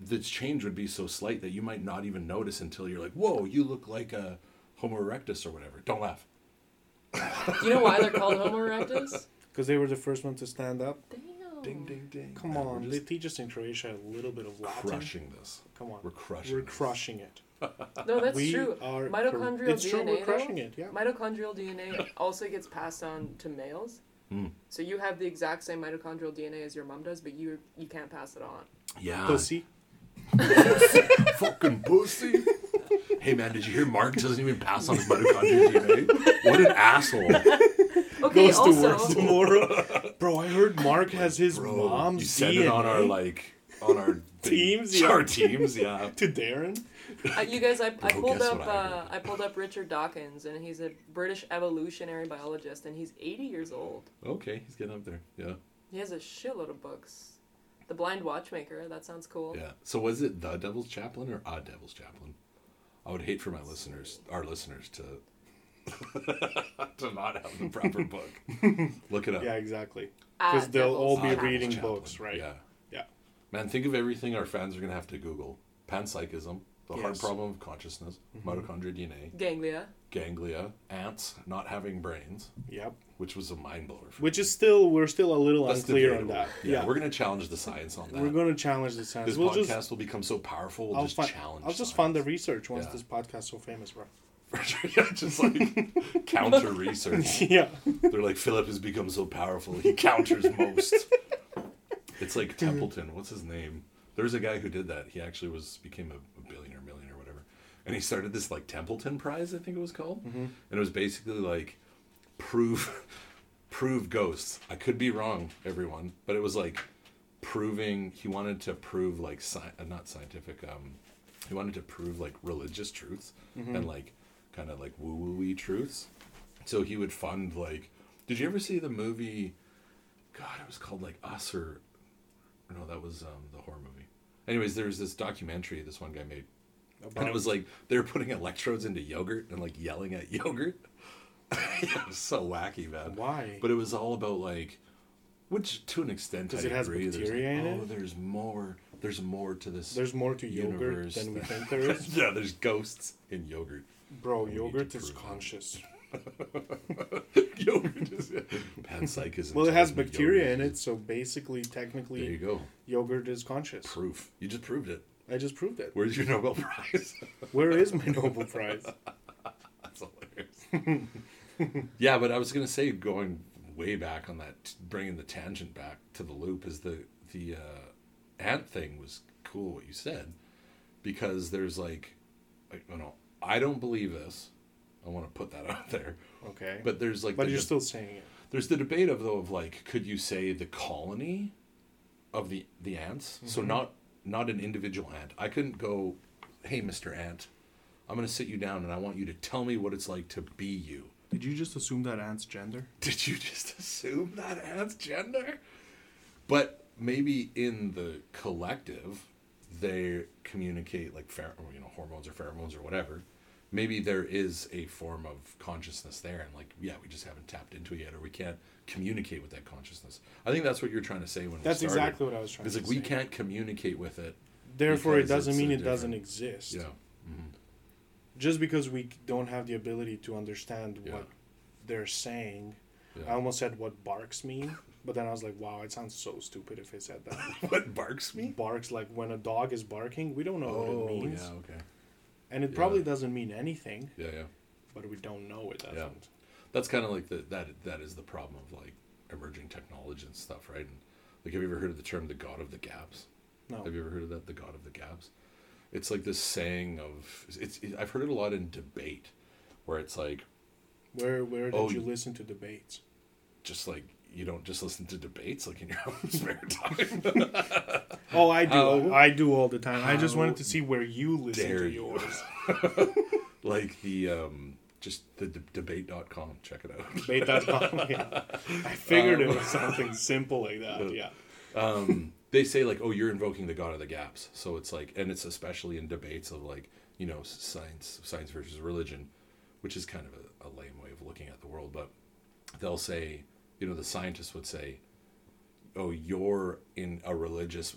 [SPEAKER 1] the change would be so slight that you might not even notice until you're like, "Whoa, you look like a Homo erectus or whatever." Don't laugh.
[SPEAKER 4] Do you know why they're called Homo erectus? <laughs>
[SPEAKER 2] Because they were the first one to stand up.
[SPEAKER 4] Damn.
[SPEAKER 1] Ding ding ding.
[SPEAKER 2] Come
[SPEAKER 1] Man,
[SPEAKER 2] on,
[SPEAKER 1] we're
[SPEAKER 2] they teach us in Croatia a little bit of Latin.
[SPEAKER 1] crushing this.
[SPEAKER 2] Come on,
[SPEAKER 1] We're crushing.
[SPEAKER 2] we're
[SPEAKER 1] this.
[SPEAKER 2] crushing it. <laughs>
[SPEAKER 4] No, that's
[SPEAKER 2] we
[SPEAKER 4] true.
[SPEAKER 2] are.
[SPEAKER 4] Mitochondrial
[SPEAKER 2] it's true. We're
[SPEAKER 4] DNA,
[SPEAKER 2] crushing
[SPEAKER 4] though?
[SPEAKER 2] it. Yeah.
[SPEAKER 4] Mitochondrial DNA also gets passed on to males.
[SPEAKER 1] Hmm.
[SPEAKER 4] So you have the exact same mitochondrial DNA as your mom does, but you you can't pass it on.
[SPEAKER 1] Yeah.
[SPEAKER 2] Pussy. <laughs>
[SPEAKER 1] Fucking pussy. hey man, did you hear Mark doesn't even pass on his mitochondrial DNA? What an asshole.
[SPEAKER 4] Okay,
[SPEAKER 2] Goes to work
[SPEAKER 4] also
[SPEAKER 2] tomorrow. <laughs> Bro, I heard Mark has his
[SPEAKER 1] Bro,
[SPEAKER 2] mom's
[SPEAKER 1] you send
[SPEAKER 2] DNA
[SPEAKER 1] it on our like on our <laughs>
[SPEAKER 2] Teams, yeah.
[SPEAKER 1] Our teams, yeah.
[SPEAKER 2] to Darren.
[SPEAKER 4] uh, you guys, I, I
[SPEAKER 1] Bro,
[SPEAKER 4] pulled
[SPEAKER 1] guess
[SPEAKER 4] up
[SPEAKER 1] what I
[SPEAKER 4] uh. I pulled up Richard Dawkins, and he's a British evolutionary biologist, and he's 80 years old.
[SPEAKER 1] Okay, he's getting up there. Yeah.
[SPEAKER 4] He has a shitload of books. The Blind Watchmaker, that sounds cool.
[SPEAKER 1] Yeah. So was it the Devil's Chaplain or a Devil's Chaplain? I would hate for my listeners, our listeners, to <laughs> to not have the proper <laughs> book. Look it up.
[SPEAKER 2] Yeah, exactly. Because they'll all be
[SPEAKER 4] Chaplain.
[SPEAKER 2] reading
[SPEAKER 1] Chaplain.
[SPEAKER 2] books, right?
[SPEAKER 1] Yeah.
[SPEAKER 2] Yeah.
[SPEAKER 1] Man, think of everything our fans are gonna have to Google: panpsychism, the hard
[SPEAKER 2] Yes.
[SPEAKER 1] problem of consciousness,
[SPEAKER 2] Mhm.
[SPEAKER 1] mitochondria DNA,
[SPEAKER 4] Ganglia.
[SPEAKER 1] ganglia, ants not having brains,
[SPEAKER 2] Yep.
[SPEAKER 1] which was a mind blower. For
[SPEAKER 2] Which is still we're still a little
[SPEAKER 1] That's
[SPEAKER 2] unclear on that.
[SPEAKER 1] Yeah,
[SPEAKER 2] Yeah.
[SPEAKER 1] we're gonna challenge the science on that.
[SPEAKER 2] We're going to challenge the science.
[SPEAKER 1] this
[SPEAKER 2] We'll
[SPEAKER 1] podcast
[SPEAKER 2] just
[SPEAKER 1] will become so powerful. We'll
[SPEAKER 2] I'll
[SPEAKER 1] just
[SPEAKER 2] find
[SPEAKER 1] challenge.
[SPEAKER 2] I'll just
[SPEAKER 1] science.
[SPEAKER 2] fund the research once
[SPEAKER 1] Yeah.
[SPEAKER 2] this podcast's so famous, bro. <laughs>
[SPEAKER 1] yeah, just like <laughs> counter research.
[SPEAKER 2] yeah.
[SPEAKER 1] They're like Philip has become so powerful. He counters most. It's like Templeton. What's his name? There's a guy who did that. He actually was became a, a billionaire. And he started this like Templeton Prize, I think it was called.
[SPEAKER 2] Mhm.
[SPEAKER 1] And it was basically like prove prove ghosts. I could be wrong, everyone, but it was like proving. He wanted to prove like sci- uh, not scientific. Um, he wanted to prove like religious truths
[SPEAKER 2] Mhm.
[SPEAKER 1] and like kind of like woo woo truths. So he would fund like. Did you ever see the movie? God, it was called like Us or no, that was um, the horror movie. Anyways, there's this documentary this one guy made, and it was like they were putting electrodes into yogurt and like yelling at <laughs> yogurt. it was so wacky, man.
[SPEAKER 2] why?
[SPEAKER 1] But it was all about like, which to an extent,
[SPEAKER 2] Because it has
[SPEAKER 1] agree. There's
[SPEAKER 2] bacteria
[SPEAKER 1] like,
[SPEAKER 2] in
[SPEAKER 1] oh,
[SPEAKER 2] it?
[SPEAKER 1] there's more. There's more to this.
[SPEAKER 2] There's more to yogurt than we think there is. <laughs>
[SPEAKER 1] yeah, there's ghosts in yogurt.
[SPEAKER 2] Bro,
[SPEAKER 1] We
[SPEAKER 2] yogurt is conscious. <laughs>
[SPEAKER 1] yogurt is panpsychism.
[SPEAKER 2] Well, it has bacteria in it so basically, technically
[SPEAKER 1] There you go.
[SPEAKER 2] yogurt is conscious.
[SPEAKER 1] Proof. You just proved it.
[SPEAKER 2] I just proved it.
[SPEAKER 1] Where's your Nobel Prize? <laughs>
[SPEAKER 2] Where is my Nobel Prize?
[SPEAKER 1] That's hilarious. <laughs> yeah, but I was gonna say, going way back on that, bringing the tangent back to the loop, is the the uh, ant thing was cool. What you said, because there's like, I, you know, I don't believe this. I want to put that <laughs> out there,
[SPEAKER 2] Okay.
[SPEAKER 1] but there's like,
[SPEAKER 2] But
[SPEAKER 1] the
[SPEAKER 2] you're still saying it.
[SPEAKER 1] there's the debate of though of like, could you say the colony of the the ants? So
[SPEAKER 2] Mhm.
[SPEAKER 1] not not an individual ant. I couldn't go, hey, Mister Ant, I'm gonna sit you down and I want you to tell me what it's like to be you.
[SPEAKER 2] Did you just assume that ant's gender? <laughs>
[SPEAKER 1] Did you just assume that ant's gender? But maybe in the collective, they communicate like pher- you know hormones or pheromones or whatever. Maybe there is a form of consciousness there, and like yeah, we just haven't tapped into it yet, or we can't communicate with that consciousness. I think that's what you're trying to say when
[SPEAKER 2] That's
[SPEAKER 1] started.
[SPEAKER 2] exactly what I was trying
[SPEAKER 1] It's
[SPEAKER 2] to
[SPEAKER 1] like
[SPEAKER 2] say.
[SPEAKER 1] we can't communicate with it.
[SPEAKER 2] Therefore, it doesn't mean it doesn't exist.
[SPEAKER 1] Yeah. Mhm.
[SPEAKER 2] Just because we don't have the ability to understand
[SPEAKER 1] Yeah.
[SPEAKER 2] what they're saying.
[SPEAKER 1] Yeah.
[SPEAKER 2] I almost said what barks mean, but then I was like, wow, it sounds so stupid if I said that. <laughs>
[SPEAKER 1] what barks me?
[SPEAKER 2] barks like when a dog is barking, we don't know
[SPEAKER 1] Oh
[SPEAKER 2] what it means.
[SPEAKER 1] yeah, okay.
[SPEAKER 2] And it
[SPEAKER 1] Yeah.
[SPEAKER 2] probably doesn't mean anything,
[SPEAKER 1] Yeah, yeah.
[SPEAKER 2] but we don't know it doesn't.
[SPEAKER 1] Yeah. that's kind of like the that that is the problem of like emerging technology and stuff, right? And like, have you ever heard of the term "the God of the Gaps"?
[SPEAKER 2] No.
[SPEAKER 1] Have you ever heard of that? The God of the Gaps. It's like this saying of it's. it- I've heard it a lot in debate, where it's like
[SPEAKER 2] Where where did
[SPEAKER 1] Oh,
[SPEAKER 2] you
[SPEAKER 1] you-
[SPEAKER 2] listen to debates?
[SPEAKER 1] just like you don't just listen to debates like in your <laughs> own spare time. <laughs>
[SPEAKER 2] Oh, I do.
[SPEAKER 1] How-
[SPEAKER 2] I do all the time. I just wanted to see where you listen to
[SPEAKER 1] you.
[SPEAKER 2] yours. <laughs>
[SPEAKER 1] like the um just the d- debate.com. Check it out.
[SPEAKER 2] Debate.com. Yeah. I figured it
[SPEAKER 1] Um,
[SPEAKER 2] was something simple like that. Yeah.
[SPEAKER 1] um, they say like, oh, you're invoking the god of the gaps. So it's like, and it's especially in debates of like, you know, science, science versus religion, which is kind of a, a lame way of looking at the world, but they'll say, you know, the scientists would say, "Oh, you're in a religious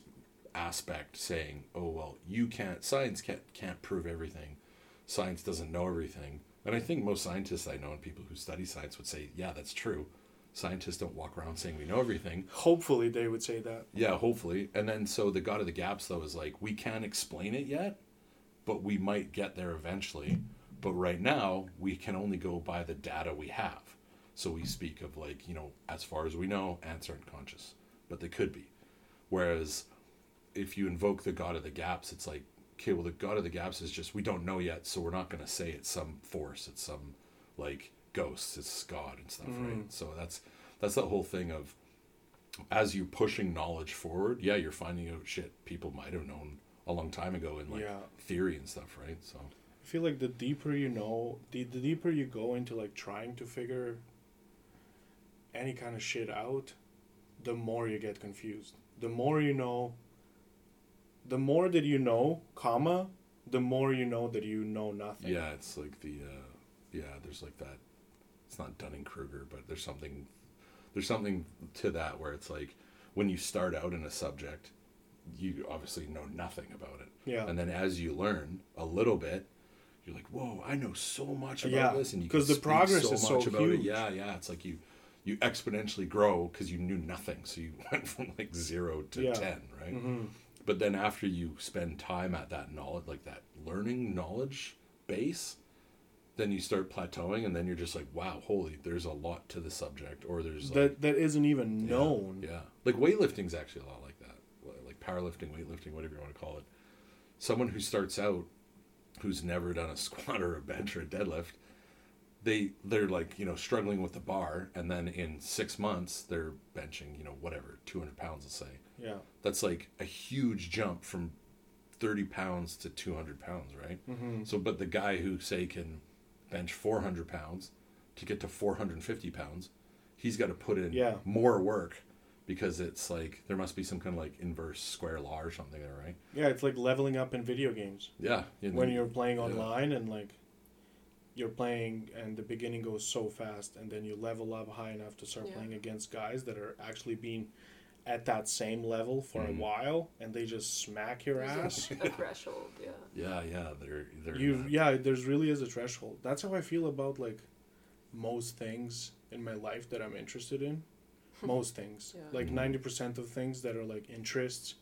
[SPEAKER 1] aspect saying, "Oh, well, you can't science can't can't prove everything. Science doesn't know everything." And I think most scientists I know and people who study science would say, "Yeah, that's true." Scientists don't walk around saying we know everything.
[SPEAKER 2] Hopefully, they would say that.
[SPEAKER 1] Yeah, hopefully. And then so the God of the Gaps though is like we can't explain it yet, but we might get there eventually. But right now we can only go by the data we have. So we speak of like, you know, as far as we know, ants aren't conscious. But they could be. Whereas if you invoke the God of the Gaps, it's like, okay, well the God of the Gaps is just we don't know yet, so we're not gonna say it's some force, it's some like ghosts, it's God and stuff, right? Mm-hmm. So that's that's the whole thing of as you're pushing knowledge forward, yeah, you're finding out shit people might have known a long time ago in like
[SPEAKER 2] Yeah.
[SPEAKER 1] theory and stuff, right? So
[SPEAKER 2] I feel like the deeper you know, the, the deeper you go into like trying to figure any kind of shit out, the more you get confused. The more you know, the more that you know, comma, the more you know that you know nothing.
[SPEAKER 1] yeah, it's like the uh, yeah, there's like that. It's not Dunning Kruger, but there's something there's something to that where it's like when you start out in a subject, you obviously know nothing about it.
[SPEAKER 2] Yeah.
[SPEAKER 1] And then as you learn a little bit, you're like, "Whoa, I know so much about
[SPEAKER 2] Yeah,
[SPEAKER 1] this," and you
[SPEAKER 2] 'cause
[SPEAKER 1] can
[SPEAKER 2] the progress
[SPEAKER 1] so
[SPEAKER 2] is
[SPEAKER 1] much
[SPEAKER 2] so
[SPEAKER 1] about it.
[SPEAKER 2] huge.
[SPEAKER 1] Yeah, yeah. It's like you you exponentially grow because you knew nothing, so you <laughs> went from like zero to
[SPEAKER 2] Yeah.
[SPEAKER 1] ten, right?
[SPEAKER 2] hmm
[SPEAKER 1] But then after you spend time at that knowledge, like that learning knowledge base, then you start plateauing, and then you're just like, "Wow, holy, there's a lot to the subject," or there's like,
[SPEAKER 2] That that isn't even
[SPEAKER 1] yeah,
[SPEAKER 2] known.
[SPEAKER 1] Yeah, like weightlifting's actually a lot like that. Like powerlifting, weightlifting, whatever you want to call it. Someone who starts out, who's never done a <laughs> squat or a bench or a deadlift, they they're like you know struggling with the bar, and then in six months they're benching you know whatever two hundred pounds, let's say.
[SPEAKER 2] Yeah.
[SPEAKER 1] That's like a huge jump from thirty pounds to two hundred pounds, right?
[SPEAKER 2] hmm
[SPEAKER 1] So, but the guy who say can bench 400 pounds to get to 450 pounds, he's got to put in
[SPEAKER 2] Yeah.
[SPEAKER 1] more work because it's like there must be some kind of like inverse square law or something there, right?
[SPEAKER 2] Yeah, it's like leveling up in video games.
[SPEAKER 1] Yeah.
[SPEAKER 2] when
[SPEAKER 1] then-
[SPEAKER 2] you're playing
[SPEAKER 1] yeah.
[SPEAKER 2] online and like you're playing and the beginning goes so fast and then you level up high enough to start
[SPEAKER 4] Yeah.
[SPEAKER 2] playing against guys that are actually being at that same level for
[SPEAKER 1] Mhm.
[SPEAKER 2] a while and they just smack your ass. <laughs>
[SPEAKER 4] a threshold, yeah.
[SPEAKER 1] yeah, yeah, they're they're
[SPEAKER 2] you
[SPEAKER 1] not-
[SPEAKER 2] yeah, there's really is a threshold. That's how I feel about like most things in my life that I'm interested in. <laughs> Most things.
[SPEAKER 4] Yeah.
[SPEAKER 2] Like
[SPEAKER 1] Mhm.
[SPEAKER 2] ninety percent of things that are like interests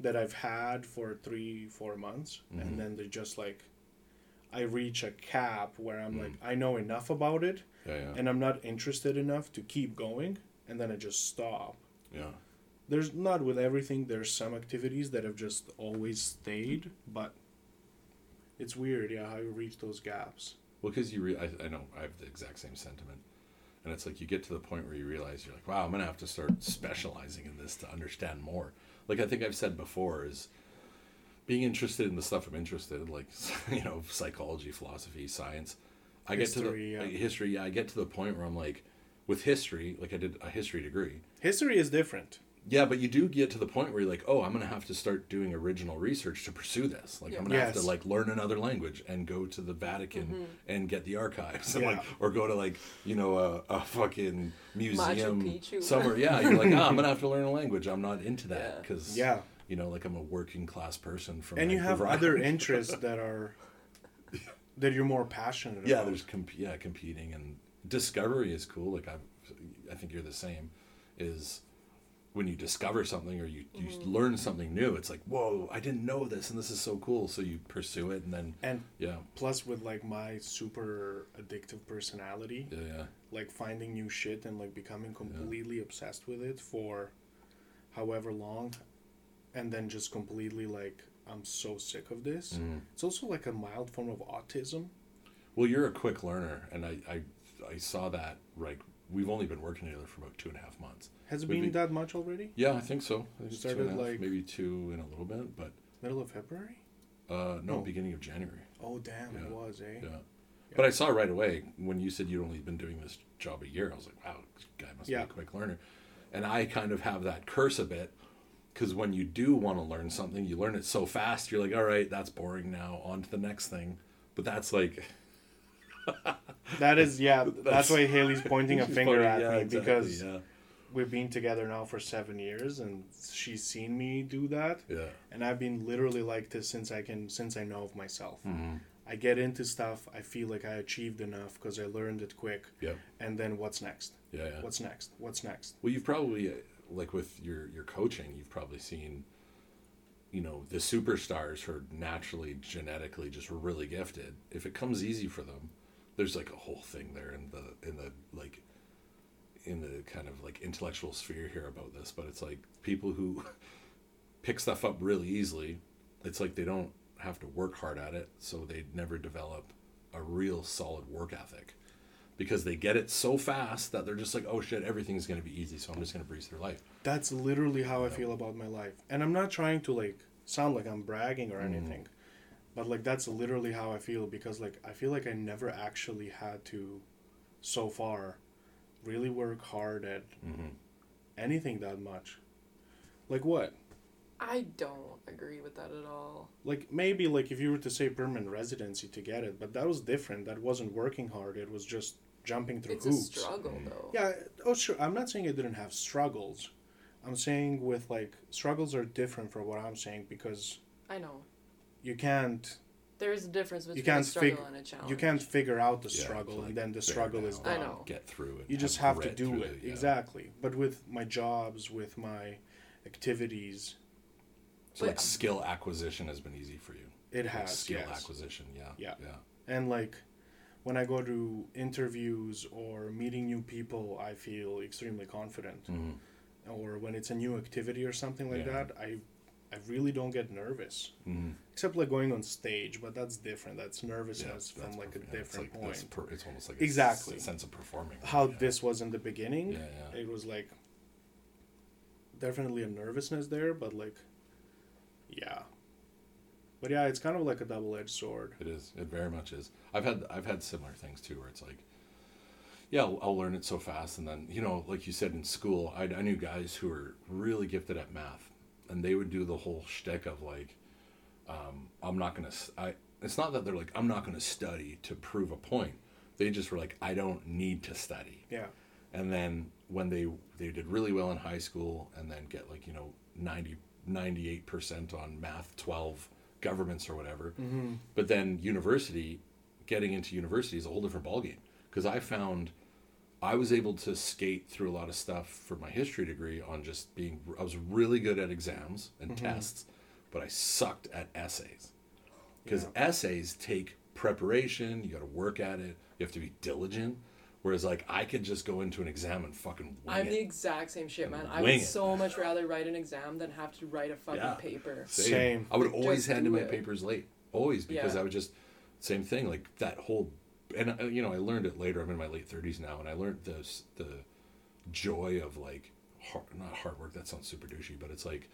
[SPEAKER 2] that I've had for three, four months
[SPEAKER 1] Mhm.
[SPEAKER 2] and then they're just like I reach a cap where I'm like
[SPEAKER 1] Mm.
[SPEAKER 2] I know enough about it
[SPEAKER 1] yeah, yeah,
[SPEAKER 2] and I'm not interested enough to keep going and then I just stop.
[SPEAKER 1] yeah.
[SPEAKER 2] There's not with everything, there's some activities that have just always stayed, but it's weird, yeah, how you reach those gaps.
[SPEAKER 1] Well, because you re- I, I know I have the exact same sentiment, and it's like you get to the point where you realize you're like, wow, I'm gonna have to start specializing in this to understand more. Like I think I've said before is being interested in the stuff I'm interested in, like <laughs> you know, psychology, philosophy, science. I get to
[SPEAKER 2] History,
[SPEAKER 1] the
[SPEAKER 2] yeah.
[SPEAKER 1] history. Yeah, I get to the point where I'm like, with history, like I did a history degree.
[SPEAKER 2] History is different.
[SPEAKER 1] Yeah, but you do get to the point where you're like, oh, I'm gonna have to start doing original research to pursue this. Like I'm gonna have to like learn another language and go to the Vatican and get the archives, and, like, or go to like you know a, a fucking museum somewhere. Yeah, you're like, <laughs> ah, I'm gonna have to learn a language. I'm not into that
[SPEAKER 4] Yeah.
[SPEAKER 1] because
[SPEAKER 2] Yeah.
[SPEAKER 1] You know, like I'm a working class person from.
[SPEAKER 2] And you have
[SPEAKER 1] Vancouver
[SPEAKER 2] other interests that are <laughs> that you're more passionate
[SPEAKER 1] yeah,
[SPEAKER 2] about.
[SPEAKER 1] there's comp- yeah competing and discovery is cool. Like I, I think you're the same. Is when you discover something or you, you mm-hmm. learn something new, it's like whoa, I didn't know this and this is so cool. So you pursue it and then
[SPEAKER 2] and
[SPEAKER 1] yeah,
[SPEAKER 2] plus with like my super addictive personality,
[SPEAKER 1] yeah, yeah,
[SPEAKER 2] like finding new shit and like becoming completely obsessed with it for however long and then just completely like I'm so sick of this.
[SPEAKER 1] Mhm.
[SPEAKER 2] It's also like a mild form of autism.
[SPEAKER 1] Well, you're a quick learner, and I, I, I saw that. Like we've only been working together for about two and a half months.
[SPEAKER 2] Has it
[SPEAKER 1] Would
[SPEAKER 2] been
[SPEAKER 1] be-
[SPEAKER 2] that much already?
[SPEAKER 1] Yeah, I think so. I think it's two and a
[SPEAKER 2] Started,
[SPEAKER 1] half,
[SPEAKER 2] like-
[SPEAKER 1] maybe two in a little bit, but
[SPEAKER 2] Middle of February?
[SPEAKER 1] uh, no,
[SPEAKER 2] Oh.
[SPEAKER 1] beginning of January.
[SPEAKER 2] Oh damn, it
[SPEAKER 1] Yeah.
[SPEAKER 2] was, eh?
[SPEAKER 1] Yeah. But I saw right away when you said you'd only been doing this job a year. I was like, wow, this guy must
[SPEAKER 2] Yeah.
[SPEAKER 1] be a quick learner. And I kind of have that curse a bit because when you do want to learn something, you learn it so fast. You're like, all right, that's boring now. On to the next thing. But that's like, <laughs>
[SPEAKER 2] That is, yeah. That's, why Haley's pointing a <laughs> finger
[SPEAKER 1] pointing-
[SPEAKER 2] at
[SPEAKER 1] yeah,
[SPEAKER 2] me
[SPEAKER 1] exactly,
[SPEAKER 2] because
[SPEAKER 1] yeah,
[SPEAKER 2] we've been together now for seven years, and she's seen me do that,
[SPEAKER 1] yeah.
[SPEAKER 2] and I've been literally like this since I can, since I know of myself.
[SPEAKER 1] hmm
[SPEAKER 2] I get into stuff, I feel like I achieved enough because I learned it quick,
[SPEAKER 1] yeah
[SPEAKER 2] and then what's next?
[SPEAKER 1] Yeah, yeah.
[SPEAKER 2] What's next? What's next?
[SPEAKER 1] Well, you've probably uh, like with your your coaching, you've probably seen, you know, the superstars who are naturally genetically just really gifted. If it comes easy for them, there's like a whole thing there in the in the like in the kind of like intellectual sphere here about this, but it's like people who <laughs> pick stuff up really easily. It's like they don't have to work hard at it, so they never develop a real solid work ethic because they get it so fast that they're just like, oh shit, everything's gonna be easy, so I'm just gonna breeze through life.
[SPEAKER 2] That's literally how I feel about my life. And I'm not trying to like sound like I'm bragging or anything. But like that's literally how I feel because like I feel like I never actually had to so far really work hard at
[SPEAKER 1] Mm-hmm.
[SPEAKER 2] anything that much. Like what?
[SPEAKER 4] I don't agree with that at all.
[SPEAKER 2] Like maybe like if you were to say permanent residency to get it, but that was different. That wasn't working hard. It was just jumping through
[SPEAKER 4] It's a
[SPEAKER 2] hoops.
[SPEAKER 4] struggle, though.
[SPEAKER 2] Yeah. Oh, sure. I'm not saying I didn't have struggles. I'm saying with like struggles are different for what I'm saying because
[SPEAKER 4] I know.
[SPEAKER 2] you can't
[SPEAKER 4] There is a difference between
[SPEAKER 2] can't
[SPEAKER 4] a struggle
[SPEAKER 2] fig-
[SPEAKER 4] and a challenge.
[SPEAKER 2] you can't figure out the
[SPEAKER 1] Yeah,
[SPEAKER 2] struggle
[SPEAKER 1] like
[SPEAKER 2] and then the
[SPEAKER 1] bear
[SPEAKER 2] struggle is
[SPEAKER 1] down,
[SPEAKER 4] I
[SPEAKER 2] done.
[SPEAKER 4] know.
[SPEAKER 1] Get through it.
[SPEAKER 2] You just have to do
[SPEAKER 1] through
[SPEAKER 2] it.
[SPEAKER 1] yeah.
[SPEAKER 2] Exactly. But with my jobs, with my activities,
[SPEAKER 1] So like skill acquisition has been easy for you.
[SPEAKER 2] it
[SPEAKER 1] Like,
[SPEAKER 2] has
[SPEAKER 1] skill
[SPEAKER 2] yes.
[SPEAKER 1] acquisition. Yeah.
[SPEAKER 2] Yeah.
[SPEAKER 1] Yeah.
[SPEAKER 2] And like when I go to interviews or meeting new people, I feel extremely confident.
[SPEAKER 1] Mhm.
[SPEAKER 2] Or when it's a new activity or something like
[SPEAKER 1] Yeah.
[SPEAKER 2] that, I I really don't get nervous.
[SPEAKER 1] Mhm.
[SPEAKER 2] Except like going on stage, but that's different. That's
[SPEAKER 1] Yeah,
[SPEAKER 2] nervousness from
[SPEAKER 1] that's
[SPEAKER 2] like a
[SPEAKER 1] perf- yeah, it's
[SPEAKER 2] different
[SPEAKER 1] like-
[SPEAKER 2] point.
[SPEAKER 1] per- it's almost like
[SPEAKER 2] Exactly.
[SPEAKER 1] s- sense of performing.
[SPEAKER 2] How
[SPEAKER 1] yeah.
[SPEAKER 2] this was in the beginning,
[SPEAKER 1] Yeah, yeah.
[SPEAKER 2] it was like definitely a nervousness there, but like yeah. But yeah, it's kind of like a double edged sword.
[SPEAKER 1] It is. It very much is. I've had I've had similar things too, where it's like, yeah, I'll, I'll learn it so fast, and then you know, like you said in school, I, I knew guys who were really gifted at math, and they would do the whole shtick of like, um, I'm not gonna. I. It's not that they're like, I'm not gonna study to prove a point. They just were like, I don't need to study.
[SPEAKER 2] Yeah.
[SPEAKER 1] And then when they they did really well in high school, and then get like you know 90 98 percent on math, twelve governments or whatever.
[SPEAKER 2] Mm-hmm.
[SPEAKER 1] But then university, getting into university is a whole different ballgame. Because I found I was able to skate through a lot of stuff for my history degree on just being, I was really good at exams and tests, but I sucked at essays. Because
[SPEAKER 2] Yeah.
[SPEAKER 1] essays take preparation, you got to work at it, you have to be diligent. Whereas, like, I could just go into an exam and fucking wing
[SPEAKER 4] I'm
[SPEAKER 1] it.
[SPEAKER 4] the exact same shit, man. I would
[SPEAKER 1] it.
[SPEAKER 4] so much rather write an exam than have to write a fucking
[SPEAKER 1] Yeah.
[SPEAKER 4] paper.
[SPEAKER 2] Same.
[SPEAKER 1] I would
[SPEAKER 4] Like,
[SPEAKER 1] always hand in my
[SPEAKER 4] it.
[SPEAKER 1] papers late, always because
[SPEAKER 4] Yeah.
[SPEAKER 1] I would just same thing like that whole, and uh, you know I learned it later. I'm in my late thirties now, and I learned this the joy of like hard, not hard work. That sounds super douchey, but it's like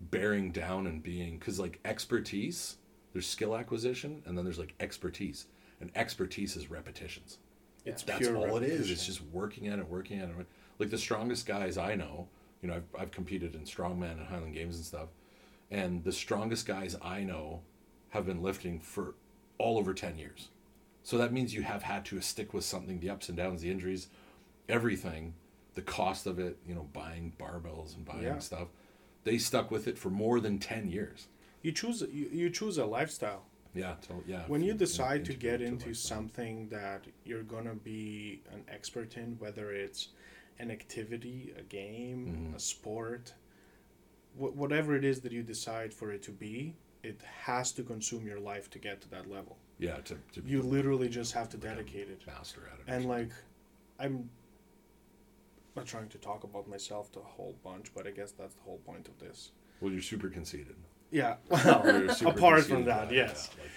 [SPEAKER 1] bearing down and being because like expertise, there's skill acquisition, and then there's like expertise, and expertise is repetitions.
[SPEAKER 2] It's
[SPEAKER 1] That's
[SPEAKER 2] pure
[SPEAKER 1] all it is. It's just working at it, working at it. Like the strongest guys I know, you know, I've, I've competed in strongman and Highland Games and stuff, and the strongest guys I know have been lifting for all over 10 years. So that means you have had to stick with something, the ups and downs, the injuries, everything, the cost of it, you know, buying barbells and buying
[SPEAKER 2] Yeah.
[SPEAKER 1] stuff. They stuck with it for more than 10 years.
[SPEAKER 2] You choose you, you choose a lifestyle.
[SPEAKER 1] Yeah, so, yeah.
[SPEAKER 2] when you decide to get into something that you're gonna be an expert in, whether it's an activity, a game,
[SPEAKER 1] Mhm.
[SPEAKER 2] a sport, wh- whatever it is that you decide for it to be, it has to consume your life to get to that level.
[SPEAKER 1] yeah, to, to
[SPEAKER 2] You literally just have to dedicate it.
[SPEAKER 1] master at it.
[SPEAKER 2] And like, I'm not trying to talk about myself to a whole bunch, but I guess that's the whole point of this.
[SPEAKER 1] well, you're super conceited.
[SPEAKER 2] Yeah.
[SPEAKER 1] You're <laughs>
[SPEAKER 2] apart from that, yes.
[SPEAKER 1] yeah, like,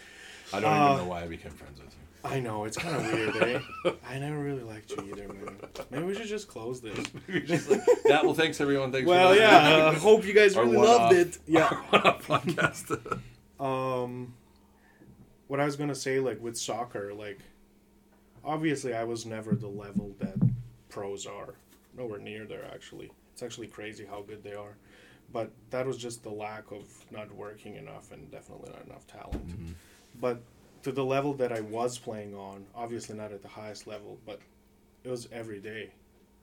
[SPEAKER 1] I don't
[SPEAKER 2] Uh,
[SPEAKER 1] even know why I became friends with you.
[SPEAKER 2] I know it's kind of weird, eh? <laughs> I never really liked you either, man. Maybe we should just close this. <laughs>
[SPEAKER 1] yeah, well, thanks everyone. Thanks.
[SPEAKER 2] Well, yeah. uh, hope you guys really loved it. Yeah.
[SPEAKER 1] podcast.
[SPEAKER 2] Um, what I was gonna say, like with soccer, like obviously I was never the level that pros are. Nowhere near there, actually. It's actually crazy how good they are. But that was just the lack of not working enough and definitely not enough talent.
[SPEAKER 1] Mm-hmm.
[SPEAKER 2] But to the level that I was playing on. Obviously, not at the highest level, but it was every day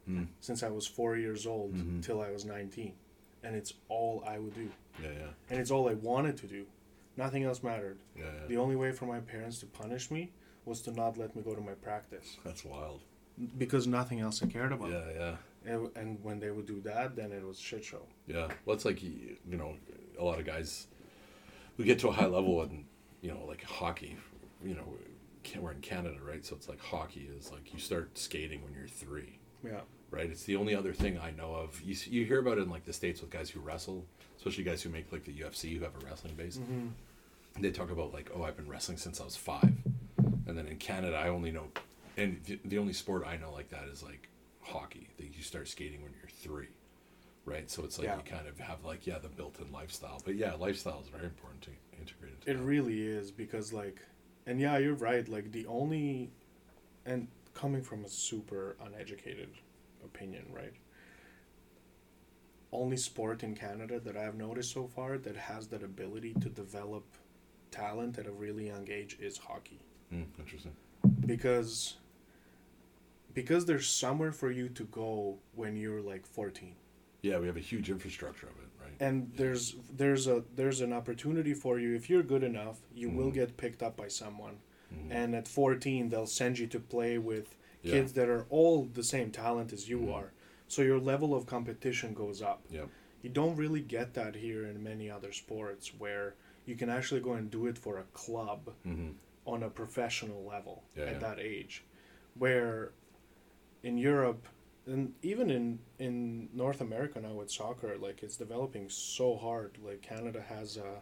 [SPEAKER 1] Mm.
[SPEAKER 2] since I was four years old
[SPEAKER 1] Mhm.
[SPEAKER 2] till I was 19. And it's all I would do.
[SPEAKER 1] Yeah, yeah,
[SPEAKER 2] And it's all I wanted to do. Nothing else mattered.
[SPEAKER 1] yeah, yeah.
[SPEAKER 2] The only way for my parents to punish me was to not let me go to my practice
[SPEAKER 1] That's wild.
[SPEAKER 2] because nothing else I cared about.
[SPEAKER 1] Yeah, yeah,
[SPEAKER 2] And, and when they would do that, then it was shit show.
[SPEAKER 1] yeah. Well, it's like you know, a lot of guys who get to a high level and you know, like hockey. You know, we're in Canada, right? So it's like hockey is like you start skating when you're three.
[SPEAKER 2] Yeah.
[SPEAKER 1] right? It's the only other thing I know of. You, you hear about it in like the states with guys who wrestle, especially guys who make like the UFC who have a wrestling base.
[SPEAKER 2] hmm
[SPEAKER 1] They talk about like, oh, I've been wrestling since I was five, and then in Canada, I only know, and the, the only sport I know like that is like hockey. That you start skating when you're three, right? So it's like
[SPEAKER 2] Yeah.
[SPEAKER 1] you kind of have like yeah the built-in lifestyle, but yeah, lifestyle is very important to integrate into
[SPEAKER 2] It
[SPEAKER 1] that.
[SPEAKER 2] really is because, like, and yeah, you're right. Like, the only, and coming from a super uneducated opinion, right? Only sport in Canada that I've noticed so far that has that ability to develop talent at a really young age is hockey.
[SPEAKER 1] Mm, interesting.
[SPEAKER 2] Because because there's somewhere for you to go when you're like 14
[SPEAKER 1] Yeah, we have a huge infrastructure of it, right?
[SPEAKER 2] and there's there's a there's an opportunity for you if you're good enough you will
[SPEAKER 1] Mhm.
[SPEAKER 2] get picked up by someone
[SPEAKER 1] Mhm.
[SPEAKER 2] and at 14 they'll send you to play with
[SPEAKER 1] Yeah.
[SPEAKER 2] kids that are all the same talent as you
[SPEAKER 1] Mhm.
[SPEAKER 2] are so your level of competition goes up
[SPEAKER 1] Yep.
[SPEAKER 2] you don't really get that here in many other sports where you can actually go and do it for a club
[SPEAKER 1] Mhm.
[SPEAKER 2] on a professional level
[SPEAKER 1] Yeah,
[SPEAKER 2] at
[SPEAKER 1] yeah.
[SPEAKER 2] that age where in Europe and even in in North America now with soccer like it's developing so hard like Canada has a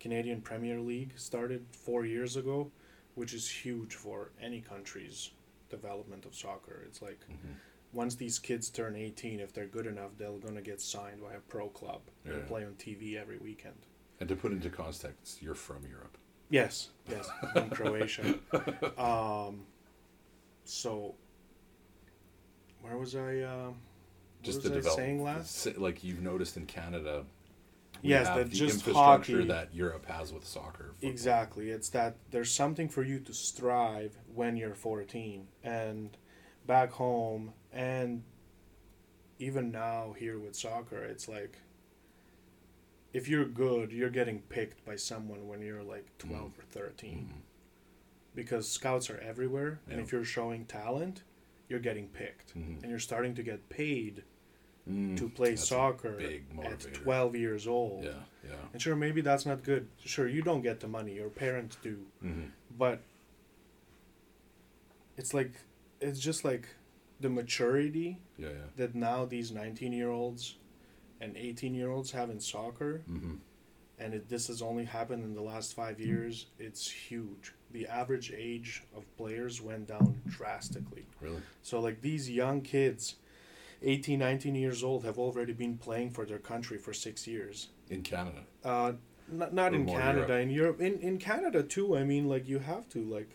[SPEAKER 2] Canadian Premier League started 4 years ago which is huge for any country's development of soccer it's like
[SPEAKER 1] Mhm.
[SPEAKER 2] once these kids turn 18 if they're good enough they're going to get signed by a pro club
[SPEAKER 1] Yeah.
[SPEAKER 2] and play on TV every weekend
[SPEAKER 1] And to put into context, you're from Europe.
[SPEAKER 2] Yes, yes, from Croatia. <laughs> Um, so, where was I? What
[SPEAKER 1] Just the
[SPEAKER 2] I
[SPEAKER 1] develop,
[SPEAKER 2] saying last?
[SPEAKER 1] like you've noticed in Canada.
[SPEAKER 2] Yes, that
[SPEAKER 1] the
[SPEAKER 2] just
[SPEAKER 1] infrastructure
[SPEAKER 2] hockey-
[SPEAKER 1] that Europe has with soccer. football.
[SPEAKER 2] Exactly. It's that there's something for you to strive when you're 14, and back home, and even now here with soccer, it's like if you're good, you're getting picked by someone when you're like 12 or 13.
[SPEAKER 1] Mhm.
[SPEAKER 2] because scouts are everywhere and if you're showing talent you're getting picked.
[SPEAKER 1] Mhm.
[SPEAKER 2] and you're starting to get paid
[SPEAKER 1] Mm,
[SPEAKER 2] to play soccer at 12 years old.
[SPEAKER 1] Yeah, yeah.
[SPEAKER 2] and sure maybe that's not good. Sure you don't get the money your parents do.
[SPEAKER 1] Hmm
[SPEAKER 2] but it's like it's just like the maturity
[SPEAKER 1] Yeah, yeah.
[SPEAKER 2] that now these 19 year olds and 18 year olds have in soccer
[SPEAKER 1] hmm
[SPEAKER 2] and it, this has only happened in the last five years it's huge the average age of players went down drastically
[SPEAKER 1] Really?
[SPEAKER 2] so like these young kids 18 19 years old have already been playing for their country for six years
[SPEAKER 1] In Canada.
[SPEAKER 2] uh, not, not
[SPEAKER 1] Or
[SPEAKER 2] in canada in europe in, in canada too i mean like you have to like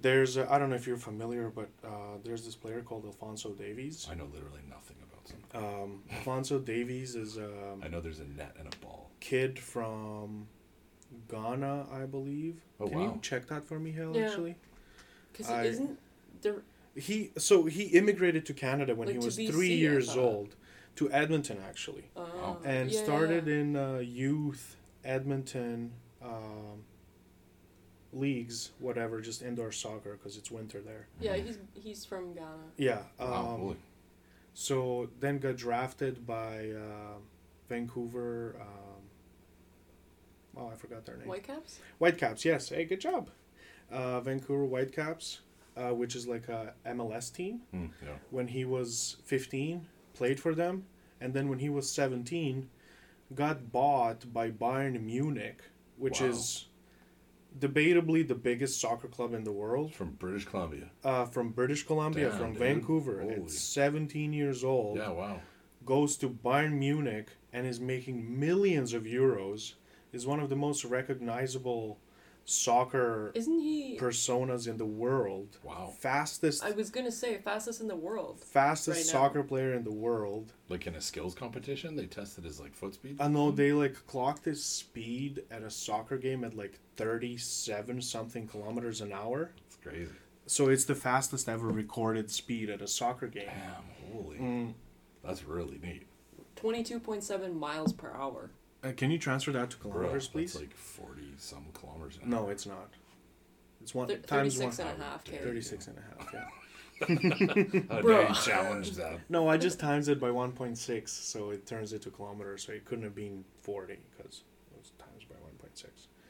[SPEAKER 2] there's I i don't know if you're familiar but uh, there's this player called alphonso davies
[SPEAKER 1] I know literally nothing about him.
[SPEAKER 2] um, alphonso davies is um,
[SPEAKER 1] I know there's a net and a ball.
[SPEAKER 2] kid from Ghana, I believe.
[SPEAKER 1] Oh,
[SPEAKER 2] Can
[SPEAKER 1] wow.
[SPEAKER 2] you check that for me, Hal?
[SPEAKER 4] Yeah.
[SPEAKER 2] Actually,
[SPEAKER 4] Because
[SPEAKER 2] I-
[SPEAKER 4] isn't there?
[SPEAKER 2] he so he immigrated to Canada when
[SPEAKER 4] Like
[SPEAKER 2] he was
[SPEAKER 4] BC,
[SPEAKER 2] three years old, to Edmonton actually,
[SPEAKER 4] Uh,
[SPEAKER 2] and
[SPEAKER 4] yeah,
[SPEAKER 2] started
[SPEAKER 4] yeah.
[SPEAKER 2] in uh, youth Edmonton um, leagues, whatever, just indoor soccer because it's winter there.
[SPEAKER 4] Yeah, he's he's from Ghana.
[SPEAKER 2] Yeah. Um,
[SPEAKER 1] Wow, holy.
[SPEAKER 2] So then got drafted by uh, Vancouver. Um, oh, I forgot their name.
[SPEAKER 4] Whitecaps.
[SPEAKER 2] Whitecaps, yes. Hey, good job. Uh, Vancouver Whitecaps, uh, which is like a MLS team.
[SPEAKER 1] Mm, yeah.
[SPEAKER 2] When he was 15, played for them, and then when he was 17, got bought by Bayern Munich, which
[SPEAKER 1] Wow.
[SPEAKER 2] is debatably the biggest soccer club in the world.
[SPEAKER 1] From British Columbia.
[SPEAKER 2] Uh, from British Columbia,
[SPEAKER 1] Damn,
[SPEAKER 2] from
[SPEAKER 1] dude.
[SPEAKER 2] Vancouver,
[SPEAKER 1] Holy.
[SPEAKER 2] at 17 years old
[SPEAKER 1] Yeah, wow.
[SPEAKER 2] goes to Bayern Munich and is making millions of euros, is one of the most recognizable soccer
[SPEAKER 4] Isn't he?
[SPEAKER 2] personas in the world.
[SPEAKER 1] Wow.
[SPEAKER 2] Fastest
[SPEAKER 4] I was gonna say fastest in the world.
[SPEAKER 2] fastest
[SPEAKER 4] right now.
[SPEAKER 2] soccer player in the world.
[SPEAKER 1] Like in a skills competition, they tested his like foot speed.
[SPEAKER 2] I know they like clocked his speed at a soccer game at like 37 something kilometers an hour.
[SPEAKER 1] It's crazy.
[SPEAKER 2] So it's the fastest ever recorded speed at a soccer game.
[SPEAKER 1] Damn, holy.
[SPEAKER 2] Mm.
[SPEAKER 1] That's really neat.
[SPEAKER 4] Twenty-two point seven miles per hour.
[SPEAKER 2] Uh, can you transfer that to
[SPEAKER 1] Bro,
[SPEAKER 2] kilometers, please?
[SPEAKER 1] That's like 40 some kilometers. an
[SPEAKER 2] no, it's not. It's one
[SPEAKER 4] Thir-
[SPEAKER 2] times one.
[SPEAKER 4] 36 and a half K.
[SPEAKER 2] 36 and a half, yeah. <laughs>
[SPEAKER 1] hour.
[SPEAKER 4] Bro.
[SPEAKER 1] How challenged that.
[SPEAKER 2] No, I just times it by 1.6, so it turns it to kilometers. So it couldn't have been 40 because it was times by 1.6.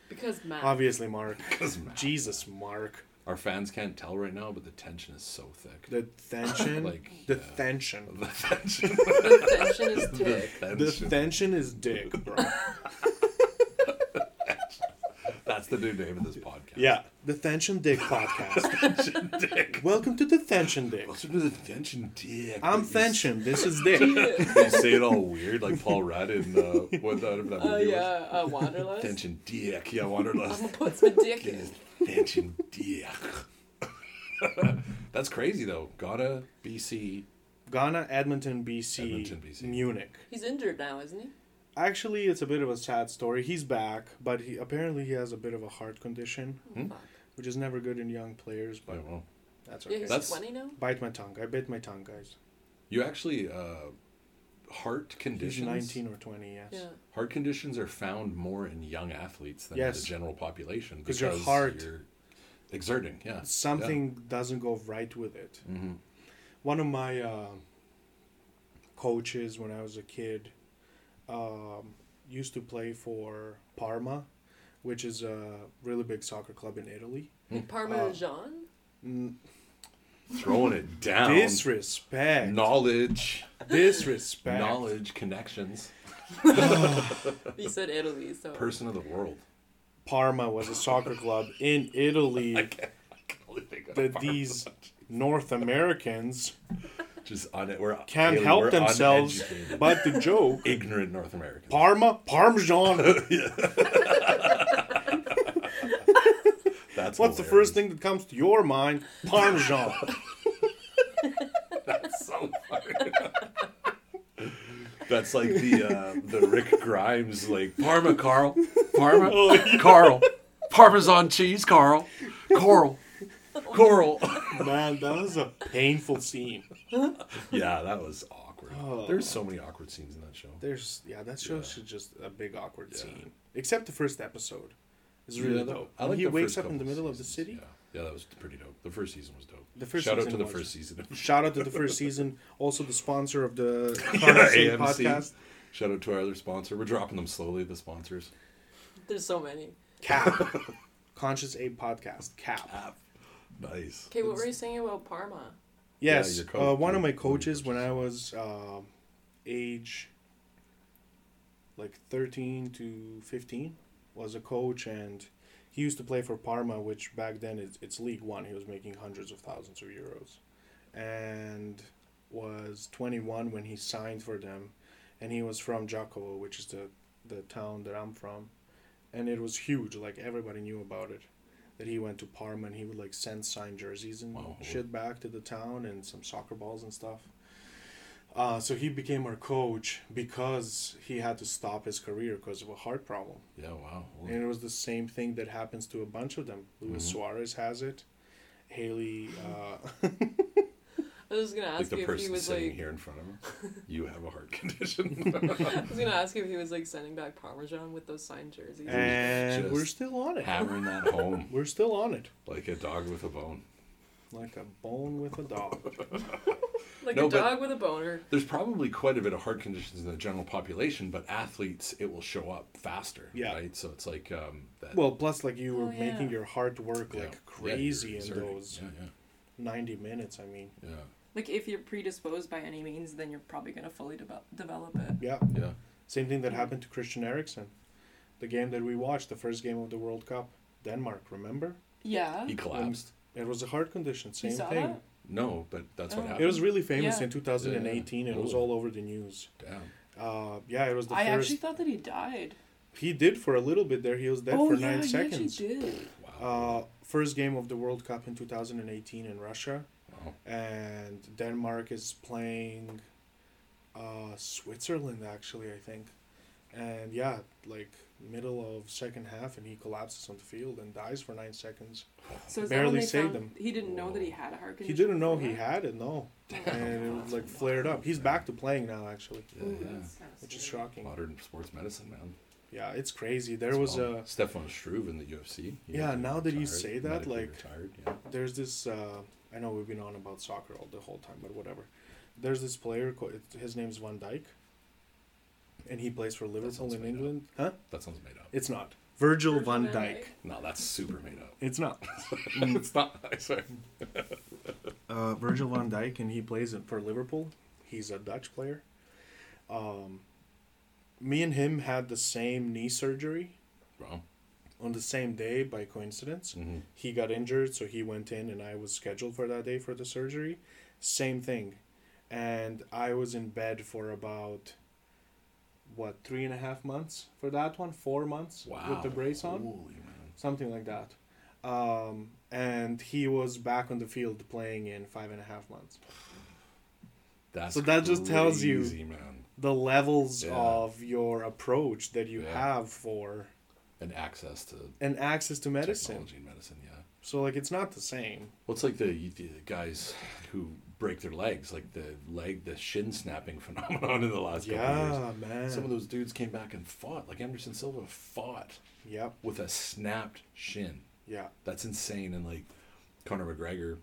[SPEAKER 4] Because math.
[SPEAKER 2] Obviously, Mark. <laughs>
[SPEAKER 1] 'Cause math.
[SPEAKER 2] Jesus, Mark.
[SPEAKER 1] Our fans can't tell right now, but the tension is so thick.
[SPEAKER 2] The tension. <laughs>
[SPEAKER 1] Like,
[SPEAKER 2] the
[SPEAKER 1] yeah.
[SPEAKER 2] tension.
[SPEAKER 1] The tension. <laughs>
[SPEAKER 4] the tension is
[SPEAKER 1] the
[SPEAKER 4] thick.
[SPEAKER 2] The
[SPEAKER 1] tension.
[SPEAKER 2] tension is dick, bro. <laughs>
[SPEAKER 1] That's the new name of this podcast.
[SPEAKER 2] yeah, the Tension Dick podcast.
[SPEAKER 1] Tension dick.
[SPEAKER 2] Welcome to the Tension Dick.
[SPEAKER 1] Listen to the tension dick.
[SPEAKER 2] I'm Tension. This is Dick.
[SPEAKER 1] You say it all weird, like Paul Rudd in uh, what that, that
[SPEAKER 4] Oh
[SPEAKER 1] movie
[SPEAKER 4] yeah, uh,
[SPEAKER 1] was.
[SPEAKER 4] Wanderlust.
[SPEAKER 1] Tension dick. Yeah,
[SPEAKER 4] I'm
[SPEAKER 1] Wanderlust.
[SPEAKER 4] gonna put my dick in.
[SPEAKER 1] Tension dick. <laughs> That's crazy though. Ghana, BC.
[SPEAKER 2] Ghana, Edmonton, BC,
[SPEAKER 1] Edmonton, BC.
[SPEAKER 2] Munich.
[SPEAKER 4] He's injured now, isn't he?
[SPEAKER 2] Actually, it's a bit of a sad story. He's back, but he apparently he has a bit of a heart condition,
[SPEAKER 1] Hmm?
[SPEAKER 2] Which is never good in young players.
[SPEAKER 1] Oh,
[SPEAKER 2] But
[SPEAKER 1] well.
[SPEAKER 2] that's
[SPEAKER 4] Yeah, he's
[SPEAKER 1] That's-
[SPEAKER 4] twenty now.
[SPEAKER 2] Bite my tongue. I bit my tongue, guys.
[SPEAKER 1] You actually uh, heart
[SPEAKER 2] He's
[SPEAKER 1] conditions.
[SPEAKER 2] 19 or 20, yes.
[SPEAKER 4] Yeah.
[SPEAKER 1] Heart conditions are found more in young athletes than
[SPEAKER 2] Yes.
[SPEAKER 1] the general population
[SPEAKER 2] 'Cause your heart-
[SPEAKER 1] you're exerting. Yeah.
[SPEAKER 2] Something doesn't go right with it.
[SPEAKER 1] Yeah. hmm
[SPEAKER 2] One of my uh, coaches when I was a kid um, used to play for Parma, which is a really big soccer club in Italy.
[SPEAKER 4] Parmesan.
[SPEAKER 2] N-
[SPEAKER 1] Throwing it down.
[SPEAKER 2] disrespect.
[SPEAKER 1] Knowledge.
[SPEAKER 2] Disrespect.
[SPEAKER 1] Knowledge. Connections. <laughs>
[SPEAKER 4] he said Italy, so
[SPEAKER 1] Person of the world.
[SPEAKER 2] Parma was a soccer club in Italy <laughs>
[SPEAKER 1] I can't, I can only think of
[SPEAKER 2] that
[SPEAKER 1] Parma.
[SPEAKER 2] these North Americans
[SPEAKER 1] just un- we're
[SPEAKER 2] can't
[SPEAKER 1] alien-
[SPEAKER 2] help
[SPEAKER 1] we're
[SPEAKER 2] themselves
[SPEAKER 1] uneducated.
[SPEAKER 2] but to joke.
[SPEAKER 1] ignorant North Americans.
[SPEAKER 2] Parma, Parmesan. <laughs>
[SPEAKER 1] That's
[SPEAKER 2] What's the first thing that comes to your mind? Parmesan. <laughs>
[SPEAKER 1] That's so funny. <laughs> That's like the uh, the Rick Grimes like Parma Carl, Parma
[SPEAKER 2] Oh,
[SPEAKER 1] Carl, Parmesan cheese Carl, Coral, Coral.
[SPEAKER 2] Man, that was a painful scene.
[SPEAKER 1] yeah, that was awkward.
[SPEAKER 2] Oh.
[SPEAKER 1] There's so many awkward scenes in that show.
[SPEAKER 2] There's yeah, that show
[SPEAKER 1] Yeah.
[SPEAKER 2] is just a big awkward
[SPEAKER 1] Yeah.
[SPEAKER 2] scene. Except the first episode. It's really
[SPEAKER 1] Yeah,
[SPEAKER 2] dope.
[SPEAKER 1] I like
[SPEAKER 2] he
[SPEAKER 1] the
[SPEAKER 2] wakes up in the
[SPEAKER 1] couple
[SPEAKER 2] middle of the city.
[SPEAKER 1] Yeah. yeah, that was pretty dope. The first season was dope.
[SPEAKER 2] The first
[SPEAKER 1] Shout out to the first season. <laughs>
[SPEAKER 2] Shout out to the first season. Also the sponsor of the <laughs>
[SPEAKER 1] Yeah, AMC.
[SPEAKER 2] podcast.
[SPEAKER 1] Shout out to our other sponsor. We're dropping them slowly. The sponsors.
[SPEAKER 4] there's so many.
[SPEAKER 2] Cap. <laughs> Conscious Ape podcast. Cap.
[SPEAKER 1] App. Nice.
[SPEAKER 4] Okay, what were you saying about Parma?
[SPEAKER 2] Yes,
[SPEAKER 1] your coach-
[SPEAKER 2] uh, one of my
[SPEAKER 1] one of
[SPEAKER 2] coaches when. I was uh, age like 13 to 15 was a coach and he used to play for Parma which back then it's, it's League 1 he was making hundreds of thousands of euros and was 21 when he signed for them and he was from Đakovo which is the the town that I'm from and it was huge like everybody knew about it that he went to Parma and he would like send signed jerseys and
[SPEAKER 1] Wow.
[SPEAKER 2] shit back to the town and some soccer balls and stuff. Uh, so he became our coach because he had to stop his career because of a heart problem.
[SPEAKER 1] Yeah. Wow. Holy-
[SPEAKER 2] And it was the same thing that happens to a bunch of them. Luis
[SPEAKER 1] Mhm.
[SPEAKER 2] Suarez has it. Haley, uh, <laughs>
[SPEAKER 4] I was gonna
[SPEAKER 1] like
[SPEAKER 4] ask
[SPEAKER 1] the
[SPEAKER 4] you if he
[SPEAKER 1] person
[SPEAKER 4] was
[SPEAKER 1] sitting
[SPEAKER 4] like.
[SPEAKER 1] here in front of him. <laughs> You have a heart condition. <laughs>
[SPEAKER 4] I was gonna ask you if he was like sending back Parmesan with those signed jerseys.
[SPEAKER 2] and
[SPEAKER 1] just
[SPEAKER 2] we're still on it.
[SPEAKER 1] Hammering that home
[SPEAKER 2] We're still on it.
[SPEAKER 1] like a dog with a bone.
[SPEAKER 2] Like a bone with a dog. <laughs>
[SPEAKER 4] like
[SPEAKER 1] No,
[SPEAKER 4] a dog with a boner.
[SPEAKER 1] There's probably quite a bit of heart conditions in the general population, but athletes, it will show up faster.
[SPEAKER 2] Yeah.
[SPEAKER 1] Right. So it's like um, that.
[SPEAKER 2] Well, plus, like, you were
[SPEAKER 4] Oh, yeah.
[SPEAKER 2] making your heart work
[SPEAKER 1] yeah,
[SPEAKER 2] like crazy
[SPEAKER 1] you're
[SPEAKER 2] in those
[SPEAKER 1] Yeah. Yeah.
[SPEAKER 2] 90 minutes. I mean,
[SPEAKER 1] Yeah.
[SPEAKER 5] Like if you're predisposed by any means, then you're probably gonna fully develop develop it.
[SPEAKER 2] yeah.
[SPEAKER 1] Yeah.
[SPEAKER 2] Same thing that happened to Christian Eriksen. The game that we watched, the first game of the World Cup, Denmark, remember?
[SPEAKER 5] Yeah.
[SPEAKER 1] He collapsed.
[SPEAKER 2] It was a heart condition,
[SPEAKER 5] You
[SPEAKER 2] same
[SPEAKER 5] saw
[SPEAKER 2] thing.
[SPEAKER 5] that?
[SPEAKER 1] No, but that's what
[SPEAKER 5] Oh.
[SPEAKER 1] happened.
[SPEAKER 2] It was really famous
[SPEAKER 5] Yeah.
[SPEAKER 2] in 2018 and it was all over the news.
[SPEAKER 1] Damn.
[SPEAKER 2] Uh, yeah, it was the
[SPEAKER 5] I
[SPEAKER 2] first.
[SPEAKER 5] actually thought that he died.
[SPEAKER 2] He did for a little bit there. He was dead
[SPEAKER 5] oh
[SPEAKER 2] for
[SPEAKER 5] yeah,
[SPEAKER 2] nine
[SPEAKER 5] he
[SPEAKER 2] seconds.
[SPEAKER 5] actually did.
[SPEAKER 1] Wow.
[SPEAKER 2] Uh, first game of the World Cup in 2018 in Russia,
[SPEAKER 1] wow.
[SPEAKER 2] and Denmark is playing uh, Switzerland actually, I think. And yeah, like middle of second half, and he collapses on the field and dies for nine seconds.
[SPEAKER 5] So is
[SPEAKER 2] Barely
[SPEAKER 5] that when they
[SPEAKER 2] saved
[SPEAKER 5] found,
[SPEAKER 2] him.
[SPEAKER 5] He didn't know that he had a heart
[SPEAKER 2] He didn't know he had it, no, and it was like flared up. He's back to playing now, actually,
[SPEAKER 1] Yeah,
[SPEAKER 3] Ooh,
[SPEAKER 1] yeah.
[SPEAKER 2] which is shocking.
[SPEAKER 1] Modern sports medicine, man.
[SPEAKER 2] Yeah, it's crazy. There
[SPEAKER 1] It's
[SPEAKER 2] was
[SPEAKER 1] wild.
[SPEAKER 2] a
[SPEAKER 1] Stefan Struve in the UFC. He
[SPEAKER 2] Yeah, now that you say that, like-
[SPEAKER 1] retired, yeah.
[SPEAKER 2] there's this uh, I know we've been on about soccer all the whole time, but whatever. There's this player called his name's Van Dijk, and he plays for Liverpool in
[SPEAKER 1] made up.
[SPEAKER 2] England. Huh?
[SPEAKER 1] That sounds made up.
[SPEAKER 2] It's not Virgil,
[SPEAKER 3] Virgil
[SPEAKER 2] van
[SPEAKER 3] van
[SPEAKER 2] Dyke.
[SPEAKER 3] Dijk?
[SPEAKER 1] No, that's super made up.
[SPEAKER 2] It's not. <laughs>
[SPEAKER 1] it's not. I swear. <laughs>
[SPEAKER 2] Uh, Virgil van Dijk, and he plays for Liverpool. He's a Dutch player. Um, me and him had the same knee surgery
[SPEAKER 1] Wow.
[SPEAKER 2] on the same day by coincidence.
[SPEAKER 1] hmm
[SPEAKER 2] he got injured, so he went in, and I was scheduled for that day for the surgery. Same thing, and I was in bed for about what three and a half months for that one, four months
[SPEAKER 1] Wow.
[SPEAKER 2] with the brace on,
[SPEAKER 1] Holy
[SPEAKER 2] something like that. Um, and he was back on the field playing in five and a half months.
[SPEAKER 1] That's
[SPEAKER 2] So that just tells you-
[SPEAKER 1] man.
[SPEAKER 2] The levels
[SPEAKER 1] Yeah.
[SPEAKER 2] of your approach that you
[SPEAKER 1] Yeah.
[SPEAKER 2] have for
[SPEAKER 1] And access to
[SPEAKER 2] and access to medicine.
[SPEAKER 1] technology and medicine, yeah.
[SPEAKER 2] So like it's not the same.
[SPEAKER 1] Well, it's like the, the guys who break their legs, like the leg, the shin snapping <laughs> phenomenon in the last couple of years.
[SPEAKER 2] Yeah, man.
[SPEAKER 1] Some of those dudes came back and fought. Like Anderson Silva fought
[SPEAKER 2] Yep.
[SPEAKER 1] with a snapped shin.
[SPEAKER 2] Yeah.
[SPEAKER 1] That's insane. And like Conor McGregor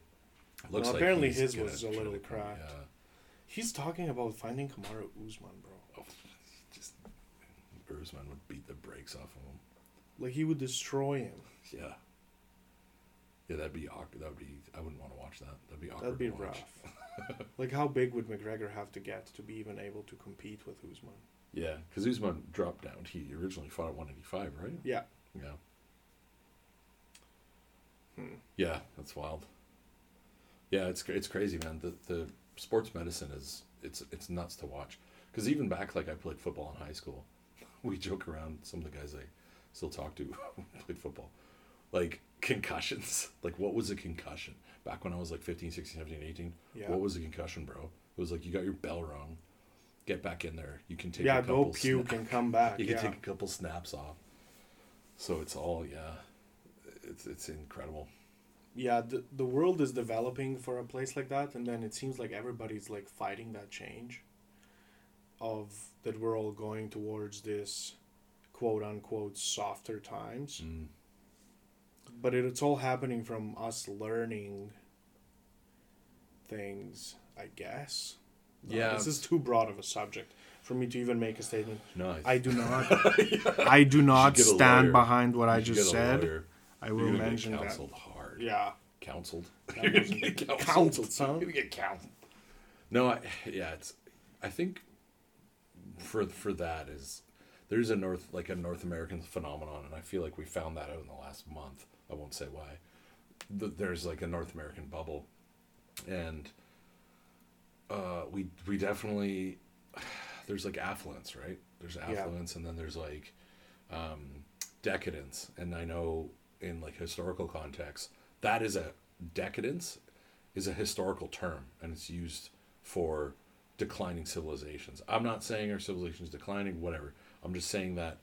[SPEAKER 1] looks
[SPEAKER 2] Well,
[SPEAKER 1] like
[SPEAKER 2] apparently his was a little cracked.
[SPEAKER 1] Yeah.
[SPEAKER 2] He's talking about finding Kamaru Usman, bro.
[SPEAKER 1] Oh, <laughs> just Usman would beat the brakes off of him.
[SPEAKER 2] Like he would destroy him.
[SPEAKER 1] Yeah. Yeah, that'd be awkward. That would be. I wouldn't want to watch that. That'd be awkward.
[SPEAKER 2] That'd be rough. <laughs> like how big would McGregor have to get to be even able to compete with Usman?
[SPEAKER 1] Yeah, because Usman dropped down. He originally fought at 185, right?
[SPEAKER 2] Yeah.
[SPEAKER 1] Yeah.
[SPEAKER 2] Hmm.
[SPEAKER 1] Yeah, that's wild. Yeah, it's it's crazy, man. The the sports medicine is it's it's nuts to watch. Because even back, like I played football in high school, <laughs> we joke around. Some of the guys I still talk to <laughs> played football, like concussions. <laughs> Like, what was a concussion back when I was like 15, 16, 17, 18?
[SPEAKER 2] Yeah.
[SPEAKER 1] What was a concussion, bro? It was like you got your bell rung. Get back in there. You can take
[SPEAKER 2] yeah,
[SPEAKER 1] a couple
[SPEAKER 2] go puke
[SPEAKER 1] sna-
[SPEAKER 2] and come back. <laughs>
[SPEAKER 1] you can
[SPEAKER 2] yeah.
[SPEAKER 1] take a couple snaps off. So it's all yeah, it's it's incredible.
[SPEAKER 2] yeah, the, the world is developing for a place like that, and then it seems like everybody's like fighting that change of that we're all going towards this quote unquote softer times.
[SPEAKER 1] Mm.
[SPEAKER 2] But it, it's all happening from us learning things, I guess. Uh,
[SPEAKER 1] Yeah,
[SPEAKER 2] this is too broad of a subject for me to even make a statement.
[SPEAKER 1] No,
[SPEAKER 2] I do not. <laughs> I do not stand behind what I
[SPEAKER 1] You
[SPEAKER 2] just said. I will mention that.
[SPEAKER 1] hard.
[SPEAKER 2] Yeah.
[SPEAKER 1] counseled.
[SPEAKER 2] That
[SPEAKER 1] You're gonna get counseled.
[SPEAKER 2] counseled, son.
[SPEAKER 1] You're gonna get counseled. No, I, yeah, it's. I think for for that is there's a North like a North American phenomenon, and I feel like we found that out in the last month. I won't say why. There's like a North American bubble, and uh, we we definitely <sighs> there's like affluence, right? There's affluence, and then there's like um, decadence, and I know in like historical context that is a decadence is a historical term, and it's used for declining civilizations. I'm not saying our civilization is declining, whatever. I'm just saying that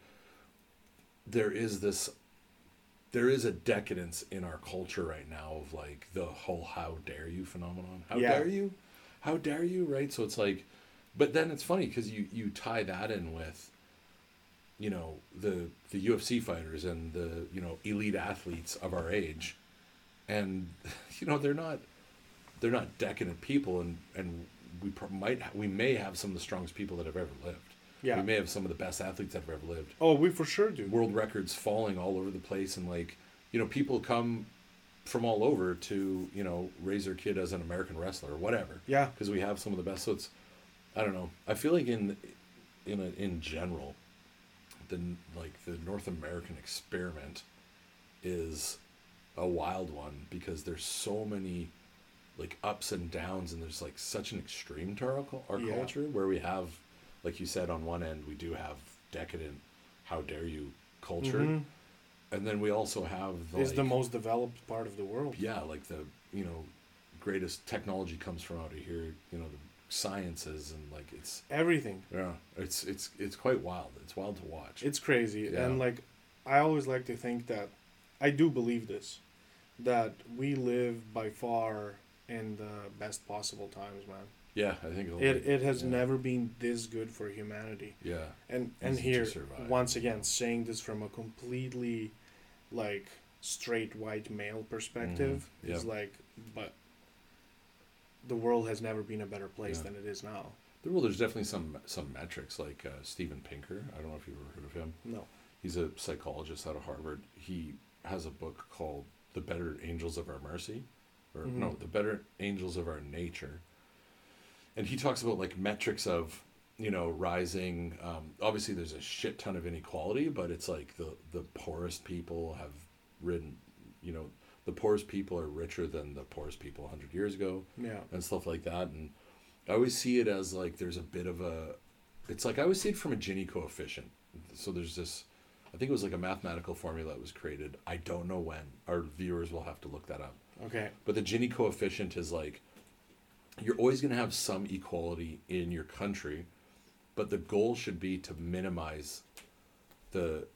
[SPEAKER 1] there is this there is a decadence in our culture right now of like the whole how dare you phenomenon. How
[SPEAKER 2] Yeah.
[SPEAKER 1] dare you? How dare you, right? So it's like but then it's funny cuz you you tie that in with you know the the UFC fighters and the you know elite athletes of our age and <laughs> you know they're not they're not decadent people and and we might ha- we may have some of the strongest people that have ever lived
[SPEAKER 2] Yeah.
[SPEAKER 1] we may have some of the best athletes that have ever lived
[SPEAKER 2] Oh, we for sure do.
[SPEAKER 1] world records falling all over the place and like you know people come from all over to you know raise their kid as an american wrestler or whatever
[SPEAKER 2] Yeah.
[SPEAKER 1] because we have some of the best so it's i don't know i feel like in in a, in general the like the north american experiment is a wild one because there's so many like ups and downs and there's like such an extreme to our, our
[SPEAKER 2] Yeah.
[SPEAKER 1] culture where we have like you said on one end we do have decadent how dare you culture,
[SPEAKER 2] Mhm.
[SPEAKER 1] and then we also have the,
[SPEAKER 2] It's the most developed part of the world.
[SPEAKER 1] yeah, like the you know greatest technology comes from out of here. You know the sciences and like it's
[SPEAKER 2] Everything.
[SPEAKER 1] yeah, it's it's it's quite wild. It's wild to watch.
[SPEAKER 2] It's crazy.
[SPEAKER 1] Yeah.
[SPEAKER 2] And like I always like to think that I do believe this that we live by far in the best possible times, man.
[SPEAKER 1] Yeah, I think it'll
[SPEAKER 2] It
[SPEAKER 1] be-
[SPEAKER 2] it has
[SPEAKER 1] yeah.
[SPEAKER 2] never been this good for humanity.
[SPEAKER 1] Yeah,
[SPEAKER 2] And and here once again saying this from a completely like straight white male perspective
[SPEAKER 1] Mhm.
[SPEAKER 2] is
[SPEAKER 1] Yeah.
[SPEAKER 2] like but the world has never been a better place
[SPEAKER 1] Yeah.
[SPEAKER 2] than it is now.
[SPEAKER 1] well, there's definitely some some metrics like uh, Steven Pinker. I don't know if you've ever heard of him.
[SPEAKER 2] No.
[SPEAKER 1] He's a psychologist out of Harvard. He has a book called "The Better Angels of Our Mercy," or no,
[SPEAKER 2] Mhm.
[SPEAKER 1] "The Better Angels of Our Nature," and he talks about like metrics of you know rising. Um, obviously, there's a shit ton of inequality, but it's like the the poorest people have ridden. You know, the poorest people are richer than the poorest people hundred years ago
[SPEAKER 2] Yeah.
[SPEAKER 1] and stuff like that. And I always see it as like there's a bit of a, it's like I always see it from a Gini coefficient. So there's this, I think it was like a mathematical formula that was created. I don't know when. Our viewers will have to look that up.
[SPEAKER 2] Okay.
[SPEAKER 1] But the Gini coefficient is like, you're always going to have some equality in your country, but the goal should be to minimize the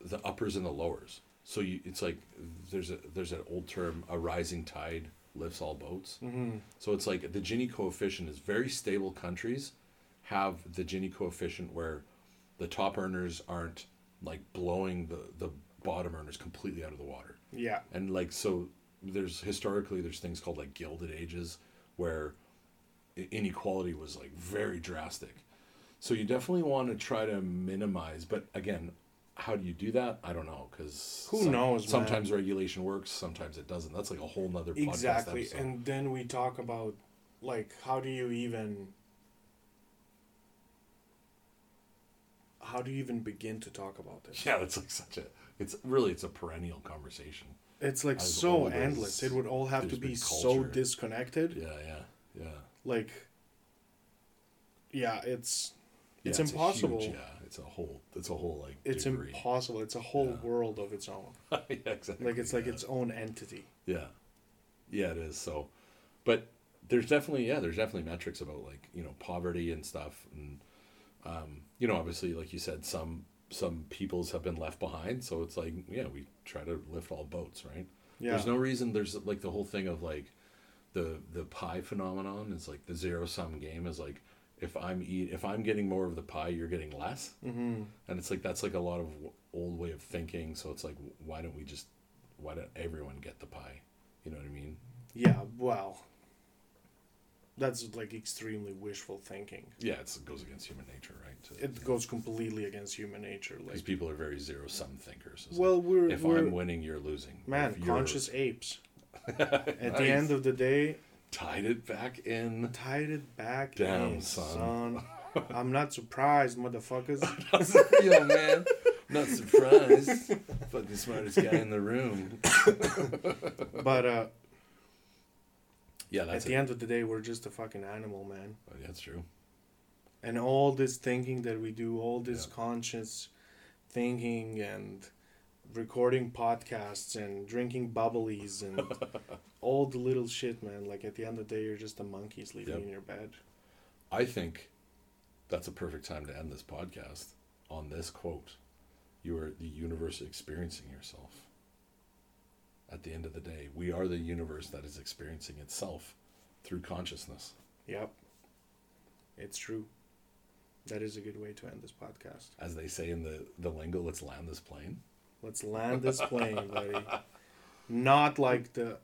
[SPEAKER 1] the uppers and the lowers. So you, it's like there's a there's an old term, a rising tide lifts all boats.
[SPEAKER 2] Mhm.
[SPEAKER 1] So it's like the Gini coefficient is very stable countries have the Gini coefficient where the top earners aren't like blowing the, the bottom earners completely out of the water.
[SPEAKER 2] Yeah.
[SPEAKER 1] And like so there's historically there's things called like gilded ages where inequality was like very drastic. So you definitely want to try to minimize, but again, how do you do that? I don't know because
[SPEAKER 2] Who knows, man?
[SPEAKER 1] Sometimes regulation works, sometimes it doesn't. That's like a whole nother podcast
[SPEAKER 2] Exactly.
[SPEAKER 1] episode.
[SPEAKER 2] And then we talk about like how do you even how do you even begin to talk about this?
[SPEAKER 1] Yeah, it's like such a. It's really it's a perennial conversation.
[SPEAKER 2] It's like
[SPEAKER 1] As
[SPEAKER 2] so endless. It would all have to be so disconnected.
[SPEAKER 1] Yeah, yeah, yeah.
[SPEAKER 2] Like yeah, it's
[SPEAKER 1] Yeah,
[SPEAKER 2] it's,
[SPEAKER 1] a
[SPEAKER 2] impossible.
[SPEAKER 1] huge- yeah, it's a whole. It's a whole like.
[SPEAKER 2] It's
[SPEAKER 1] degree.
[SPEAKER 2] impossible. It's a whole
[SPEAKER 1] Yeah.
[SPEAKER 2] world of its own. <laughs>
[SPEAKER 1] yeah, exactly.
[SPEAKER 2] Like it's like its own entity.
[SPEAKER 1] Yeah, yeah, it is. So, but there's definitely yeah, there's definitely metrics about like you know poverty and stuff, and um, you know obviously like you said, some some peoples have been left behind. So it's like yeah, we try to lift all boats, right?
[SPEAKER 2] Yeah.
[SPEAKER 1] There's no reason. There's like the whole thing of like the the pie phenomenon is like the zero sum game is like if I'm eat if I'm getting more of the pie, you're getting less,
[SPEAKER 2] mm-hmm.
[SPEAKER 1] and it's like that's like a lot of old way of thinking. So it's like why don't we just why don't everyone get the pie? You know what I mean?
[SPEAKER 2] Yeah, well. That's like extremely wishful thinking.
[SPEAKER 1] Yeah, it's, it goes against human nature, right? To-
[SPEAKER 2] It goes completely against human nature. Like,
[SPEAKER 1] people are very zero sum thinkers.
[SPEAKER 2] Well, we're,
[SPEAKER 1] if
[SPEAKER 2] we're
[SPEAKER 1] I'm winning, you're losing.
[SPEAKER 2] man, conscious apes. <laughs> At
[SPEAKER 1] Nice.
[SPEAKER 2] the end of the day,
[SPEAKER 1] tied it back in.
[SPEAKER 2] tied it back
[SPEAKER 1] Damn,
[SPEAKER 2] in,
[SPEAKER 1] son.
[SPEAKER 2] son. <laughs> I'm not surprised, motherfuckers. <laughs>
[SPEAKER 1] Yo, man, not surprised. Fucking smartest guy in the room. <coughs>
[SPEAKER 2] but uh,
[SPEAKER 1] Yeah,
[SPEAKER 2] at the
[SPEAKER 1] it.
[SPEAKER 2] end of the day, we're just a fucking animal, man.
[SPEAKER 1] Oh, yeah, that's true.
[SPEAKER 2] And all this thinking that we do, all this
[SPEAKER 1] Yeah.
[SPEAKER 2] conscious thinking and recording podcasts and drinking bubblies and <laughs> all the little shit, man. Like at the end of the day, you're just a monkey sleeping
[SPEAKER 1] Yep.
[SPEAKER 2] in your bed.
[SPEAKER 1] I think that's a perfect time to end this podcast on this quote. You are the universe experiencing yourself. At the end of the day, we are the universe that is experiencing itself through consciousness.
[SPEAKER 2] Yep. It's true. That is a good way to end this podcast.
[SPEAKER 1] As they say in the, the lingo, let's land this plane.
[SPEAKER 2] Let's land this plane, buddy. Not like the.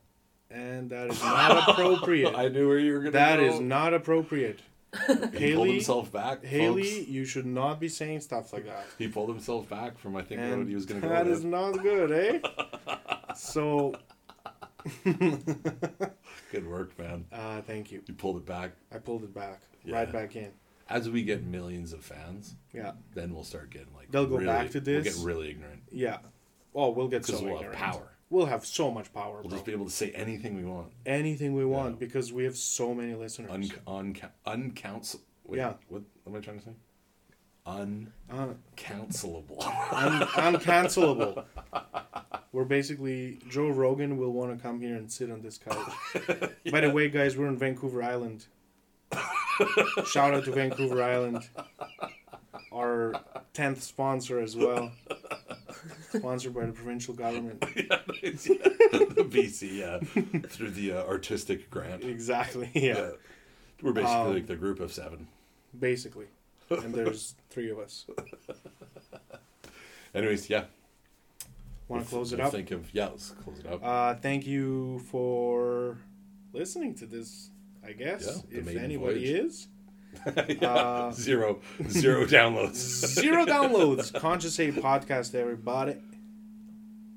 [SPEAKER 2] And that is not appropriate. <laughs>
[SPEAKER 1] I knew where you were going to
[SPEAKER 2] That
[SPEAKER 1] go.
[SPEAKER 2] is not appropriate. <laughs>
[SPEAKER 1] He pulled
[SPEAKER 2] Haley-
[SPEAKER 1] himself back.
[SPEAKER 2] Haley,
[SPEAKER 1] folks.
[SPEAKER 2] you should not be saying stuff like that.
[SPEAKER 1] He pulled himself back from, I think,
[SPEAKER 2] And
[SPEAKER 1] what he was going to go
[SPEAKER 2] that
[SPEAKER 1] with.
[SPEAKER 2] not good, eh? <laughs> so,
[SPEAKER 1] Good work, man.
[SPEAKER 2] uh, thank you.
[SPEAKER 1] You pulled it back.
[SPEAKER 2] I pulled it back.
[SPEAKER 1] Yeah.
[SPEAKER 2] Right back in.
[SPEAKER 1] As we get millions of fans,
[SPEAKER 2] Yeah.
[SPEAKER 1] then we'll start getting like.
[SPEAKER 2] They'll go
[SPEAKER 1] really-
[SPEAKER 2] back to this.
[SPEAKER 1] We'll get really ignorant
[SPEAKER 2] Yeah. Oh, we'll get so
[SPEAKER 1] we'll have power.
[SPEAKER 2] We'll have so much power,
[SPEAKER 1] We'll
[SPEAKER 2] bro.
[SPEAKER 1] just be able to say anything we want.
[SPEAKER 2] Anything we want
[SPEAKER 1] Yeah.
[SPEAKER 2] because we have so many listeners.
[SPEAKER 1] Un- uncount, uncounts. Wait,
[SPEAKER 2] Yeah.
[SPEAKER 1] What am I trying to say?
[SPEAKER 2] Uh,
[SPEAKER 1] uncancelable.
[SPEAKER 2] un- uncancelable. <laughs> We're basically Joe Rogan will want to come here and sit on this couch. <laughs> By the way, guys, we're in Vancouver Island. Shout out to Vancouver Island, our tenth sponsor as well. Sponsored by the provincial government. <laughs>
[SPEAKER 1] the BC, yeah, through the uh, artistic grant.
[SPEAKER 2] Exactly. Yeah.
[SPEAKER 1] We're basically
[SPEAKER 2] Um,
[SPEAKER 1] like the group of seven.
[SPEAKER 2] Basically. And there's three of us.
[SPEAKER 1] Anyways, yeah.
[SPEAKER 2] Want to close it up?
[SPEAKER 1] Think of yeah. Let's close it up.
[SPEAKER 2] Uh, thank you for listening to this. I guess
[SPEAKER 1] Yeah,
[SPEAKER 2] if anybody
[SPEAKER 1] voyage.
[SPEAKER 2] is <laughs>
[SPEAKER 1] Yeah.
[SPEAKER 2] uh,
[SPEAKER 1] zero, zero <laughs> downloads.
[SPEAKER 2] zero downloads. Conscious Ape podcast, everybody.